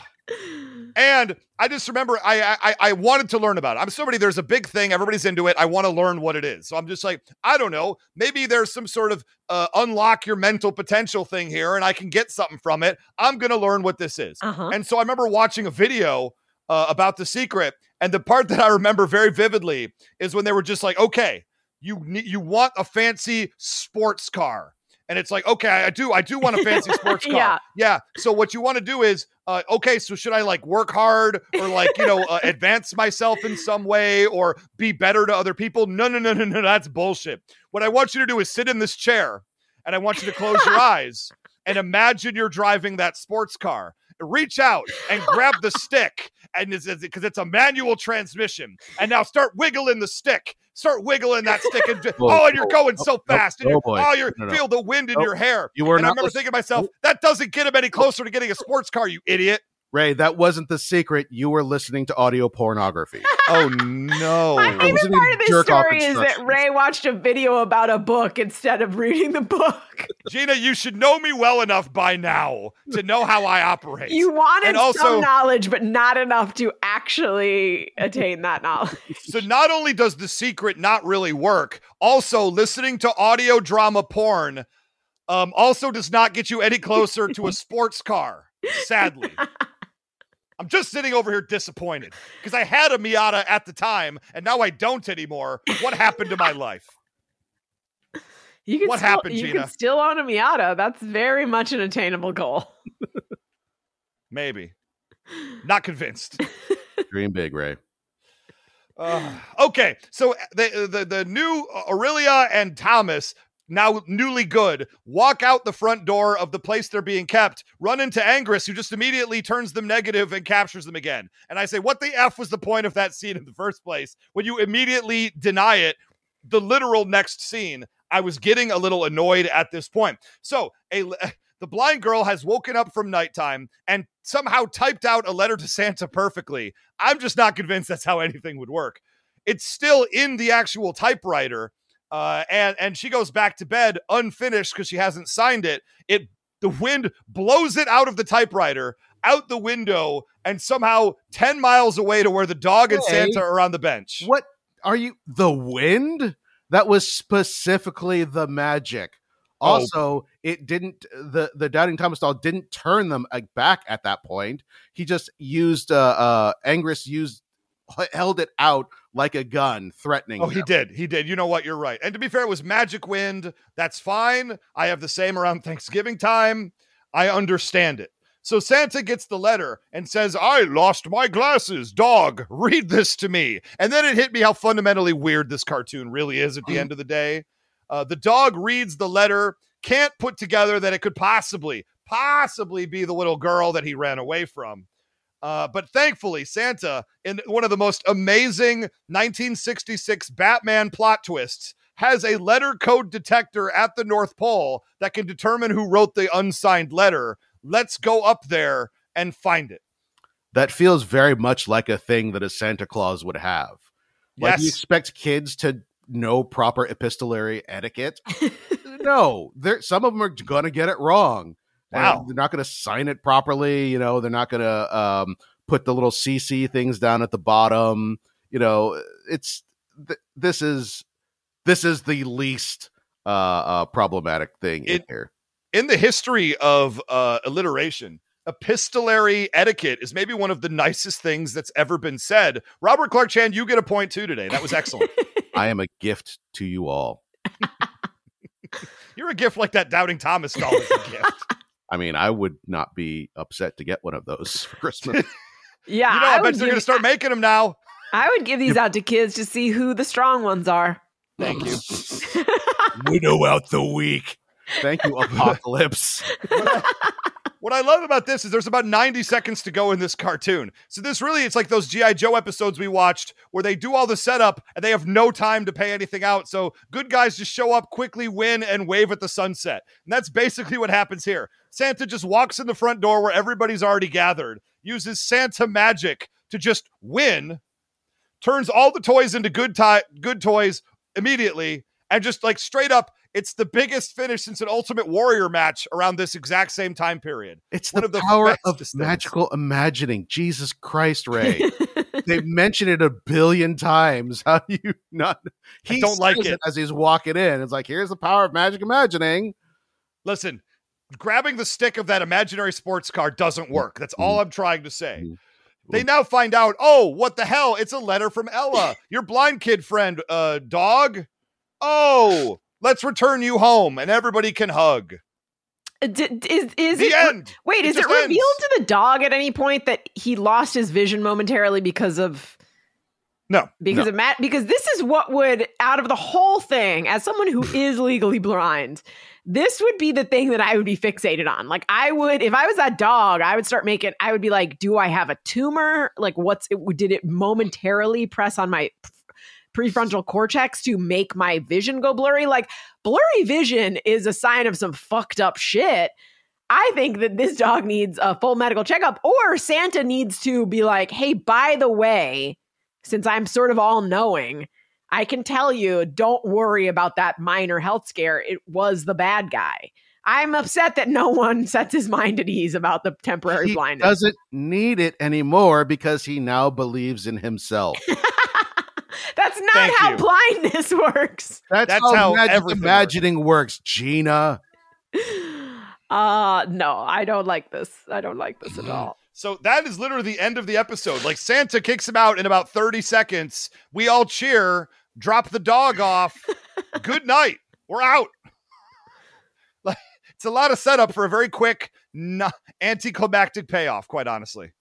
And I just remember I, I I wanted to learn about it. I'm somebody. There's a big thing. Everybody's into it. I want to learn what it is. So I'm just like I don't know. Maybe there's some sort of uh, unlock your mental potential thing here, and I can get something from it. I'm gonna learn what this is. Uh-huh. And so I remember watching a video uh, about the secret, and the part that I remember very vividly is when they were just like, "Okay, you you want a fancy sports car." And it's like, okay, I do, I do want a fancy sports car. Yeah. Yeah. So what you want to do is, uh, okay, so should I like work hard or like, you know, uh, advance myself in some way or be better to other people? No, no, no, no, no. That's bullshit. What I want you to do is sit in this chair and I want you to close your eyes and imagine you're driving that sports car. Reach out and grab the stick, and it's because it's a manual transmission. And now start wiggling the stick. Start wiggling that stick, and Whoa, oh, oh, and you're oh, going oh, so oh, fast, and oh, you're, boy. oh, you No, no. feel the wind in your hair. You were and I remember listening- thinking to myself, that doesn't get him any closer to getting a sports car, you idiot. Ray, that wasn't the secret. You were listening to audio pornography. Oh no. My favorite part of this story is that. Ray watched a video about a book instead of reading the book. Gina, you should know me well enough by now to know how I operate. You wanted And also- some knowledge, but not enough to actually attain that knowledge. So not only does the secret not really work, also listening to audio drama porn um, also does not get you any closer to a sports car. Sadly. I'm just sitting over here disappointed because I had a Miata at the time and now I don't anymore. What happened to my life? You can What still, happened, you Gina? can still own a Miata. That's very much an attainable goal. Maybe. Not convinced. Dream big, Ray. Uh, okay, so the, the the new Aurelia and Thomas, now newly good, walk out the front door of the place they're being kept, run into Angrus, who just immediately turns them negative and captures them again. And I say, what the f was the point of that scene in the first place? When you immediately deny it, the literal next scene. I was getting a little annoyed at this point. So a the blind girl has woken up from nighttime and somehow typed out a letter to Santa perfectly. I'm just not convinced that's how anything would work. It's still in the actual typewriter, uh, and and she goes back to bed unfinished because she hasn't signed it. It the wind blows it out of the typewriter, out the window, and somehow ten miles away to where the dog and Santa are on the bench. What are you? The wind? That was specifically the magic. Oh. Also, it didn't. the The doubting Thomas doll didn't turn them back at that point. He just used. Uh, uh used held it out like a gun, threatening. Oh, he did. He did. You know what? You're right. And to be fair, it was magic wind. That's fine. I have the same around Thanksgiving time. I understand it. So Santa gets the letter and says, I lost my glasses. Dog, read this to me. And then it hit me how fundamentally weird this cartoon really is at the end of the day. Uh, the dog reads the letter, can't put together that it could possibly, possibly be the little girl that he ran away from. Uh, but thankfully, Santa, in one of the most amazing 1966 Batman plot twists, has a letter code detector at the North Pole that can determine who wrote the unsigned letter. Let's go up there and find it. That feels very much like a thing that a Santa Claus would have. Like you expect kids to know proper epistolary etiquette. no, there some of them are going to get it wrong. Wow. they're not going to sign it properly. You know, they're not going to um, put the little CC things down at the bottom. You know, it's th- this is this is the least uh, uh, problematic thing in here. In the history of uh, alliteration, epistolary etiquette is maybe one of the nicest things that's ever been said. Robert Clark Chan, you get a point too today. That was excellent. I am a gift to you all. You're a gift like that doubting Thomas doll is a gift. I mean, I would not be upset to get one of those for Christmas. Yeah, You know, I, I, bet would they're going to give, start making them now. I would give these out to kids to see who the strong ones are. Thank you. Widow out the week. Thank you, Apocalypse. What I love about this is there's about 90 seconds to go in this cartoon. So this really it's like those GI Joe episodes we watched where they do all the setup and they have no time to pay anything out. So good guys just show up, quickly win and wave at the sunset. And that's basically what happens here. Santa just walks in the front door where everybody's already gathered, uses Santa magic to just win, turns all the toys into good good toys immediately and just like straight up it's the biggest finish since an Ultimate Warrior match around this exact same time period. It's One the of the power of things. magical imagining. Jesus Christ, Ray. they mention it a billion times. How do you not? He don't like says it. as he's walking in. It's like, here's the power of magic imagining. Listen, grabbing the stick of that imaginary sports car doesn't work. That's all I'm trying to say. Mhm. They now find out, oh, what the hell? It's a letter from Ella, your blind kid friend, uh, dog. Oh, let's return you home and everybody can hug. Uh, D- d- is is The it end. Wait, It is it revealed ends. to the dog at any point that he lost his vision momentarily because of No. because of Matt? Because this is what would out of the whole thing, as someone who is legally blind, this would be the thing that I would be fixated on. Like I would, if I was that dog, I would start making. I would be like, do I have a tumor? Like, what's it? Did it momentarily press on my prefrontal cortex to make my vision go blurry? Like blurry vision is a sign of some fucked up shit. I think that this dog needs a full medical checkup, or Santa needs to be like, hey, by the way, since I'm sort of all knowing, I can tell you, don't worry about that minor health scare. It was the bad guy. I'm upset that no one sets his mind at ease about the temporary He blindness. doesn't need it anymore because he now believes in himself. That's not Thank how you. blindness works. That's, That's how, how magic imagining works, Gina. Uh no, I don't like this. I don't like this at all. So that is literally the end of the episode. Like Santa kicks him out in about 30 seconds. We all cheer, drop the dog off. Good night. We're out. Like it's a lot of setup for a very quick no- anticlimactic payoff, quite honestly.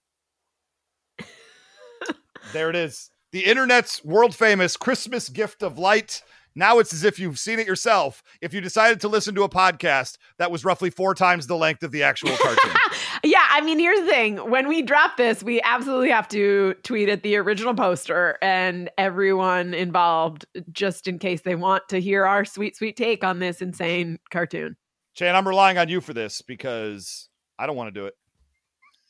there it is. The internet's world famous Christmas gift of light. Now it's as if you've seen it yourself. If you decided to listen to a podcast that was roughly four times the length of the actual cartoon. Yeah, I mean, here's the thing. When we drop this, we absolutely have to tweet at the original poster and everyone involved, just in case they want to hear our sweet, sweet take on this insane cartoon. Chan, I'm relying on you for this because I don't want to do it.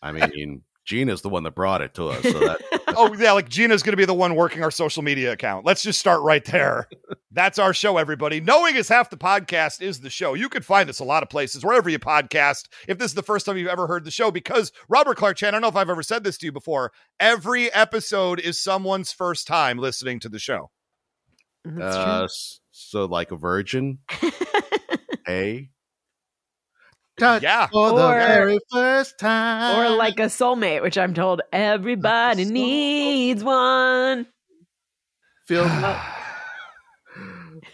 I mean, Gina's the one that brought it to us. So that Oh, yeah, like Gina's going to be the one working our social media account. Let's just start right there. That's our show, everybody. Knowing is half the podcast is the show. You can find us a lot of places, wherever you podcast. If this is the first time you've ever heard the show, because Robert Clark Chan, I don't know if I've ever said this to you before, every episode is someone's first time listening to the show. That's uh, s- so like a virgin. hey. Touch Yeah. For the very first time. Or like a soulmate, which I'm told everybody soulmate. needs one. feel my,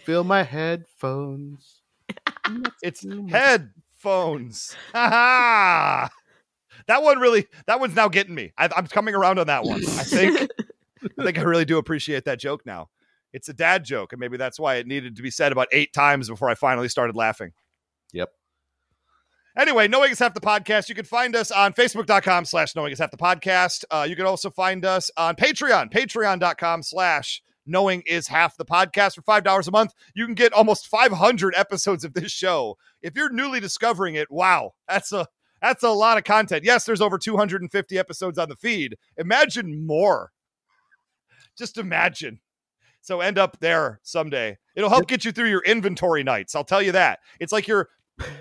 feel my headphones. It's headphones. Ha ha. That one really, that one's now getting me. I, I'm coming around on that one. I think, I think I really do appreciate that joke now. It's a dad joke, and maybe that's why it needed to be said about eight times before I finally started laughing. Yep. Anyway, Knowing is Half the Podcast. You can find us on Facebook.com slash Knowing is Half the Podcast. Uh, you can also find us on Patreon, Patreon.com slash Knowing is Half the Podcast. For $5 a month, you can get almost 500 episodes of this show. If you're newly discovering it, wow, that's a that's a lot of content. Yes, there's over 250 episodes on the feed. Imagine more. Just imagine. So end up there someday. It'll help get you through your inventory nights. I'll tell you that. It's like you're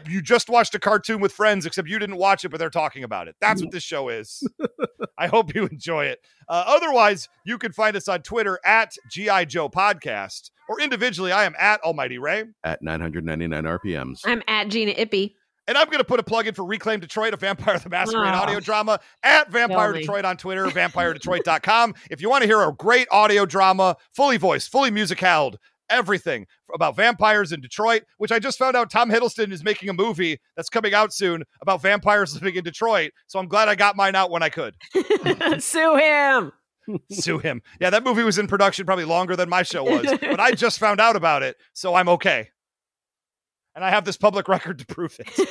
you just watched a cartoon with friends, except you didn't watch it, but they're talking about it. That's what this show is. I hope you enjoy it. Uh, otherwise, you can find us on Twitter at GI Joe Podcast, or individually, I am at Almighty Ray. At 999 RPMs. I'm at Gina Ippy. And I'm going to put a plug in for Reclaim Detroit, a Vampire the Masquerade Oh. audio drama at Vampire me. Detroit on Twitter, vampiredetroit.com. If you want to hear a great audio drama, fully voiced, fully musicaled, everything about vampires in Detroit, which I just found out Tom Hiddleston is making a movie that's coming out soon about vampires living in Detroit. So I'm glad I got mine out when I could. Sue him. Sue him. Yeah, that movie was in production probably longer than my show was, but I just found out about it. So I'm okay. And I have this public record to prove it.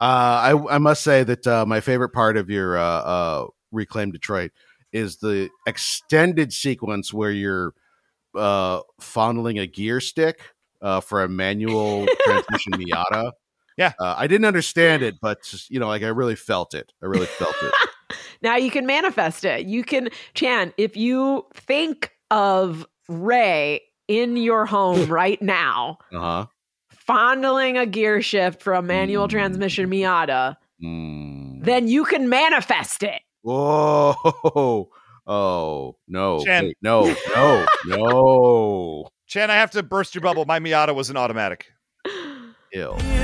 Uh, I I must say that uh, my favorite part of your uh, uh, Reclaim Detroit is the extended sequence where you're uh, fondling a gear stick uh, for a manual transmission Miata. Yeah. uh, I didn't understand it, but just, you know, like I really felt it. I really felt it. Now you can manifest it. You can, Chan, if you think of Ray in your home right now, Uh huh. fondling a gear shift for a manual transmission Miata, Mm. then you can manifest it. Whoa! Oh no! Jen. Wait, no! No! No! Chan, I have to burst your bubble. My Miata was an automatic. Ew.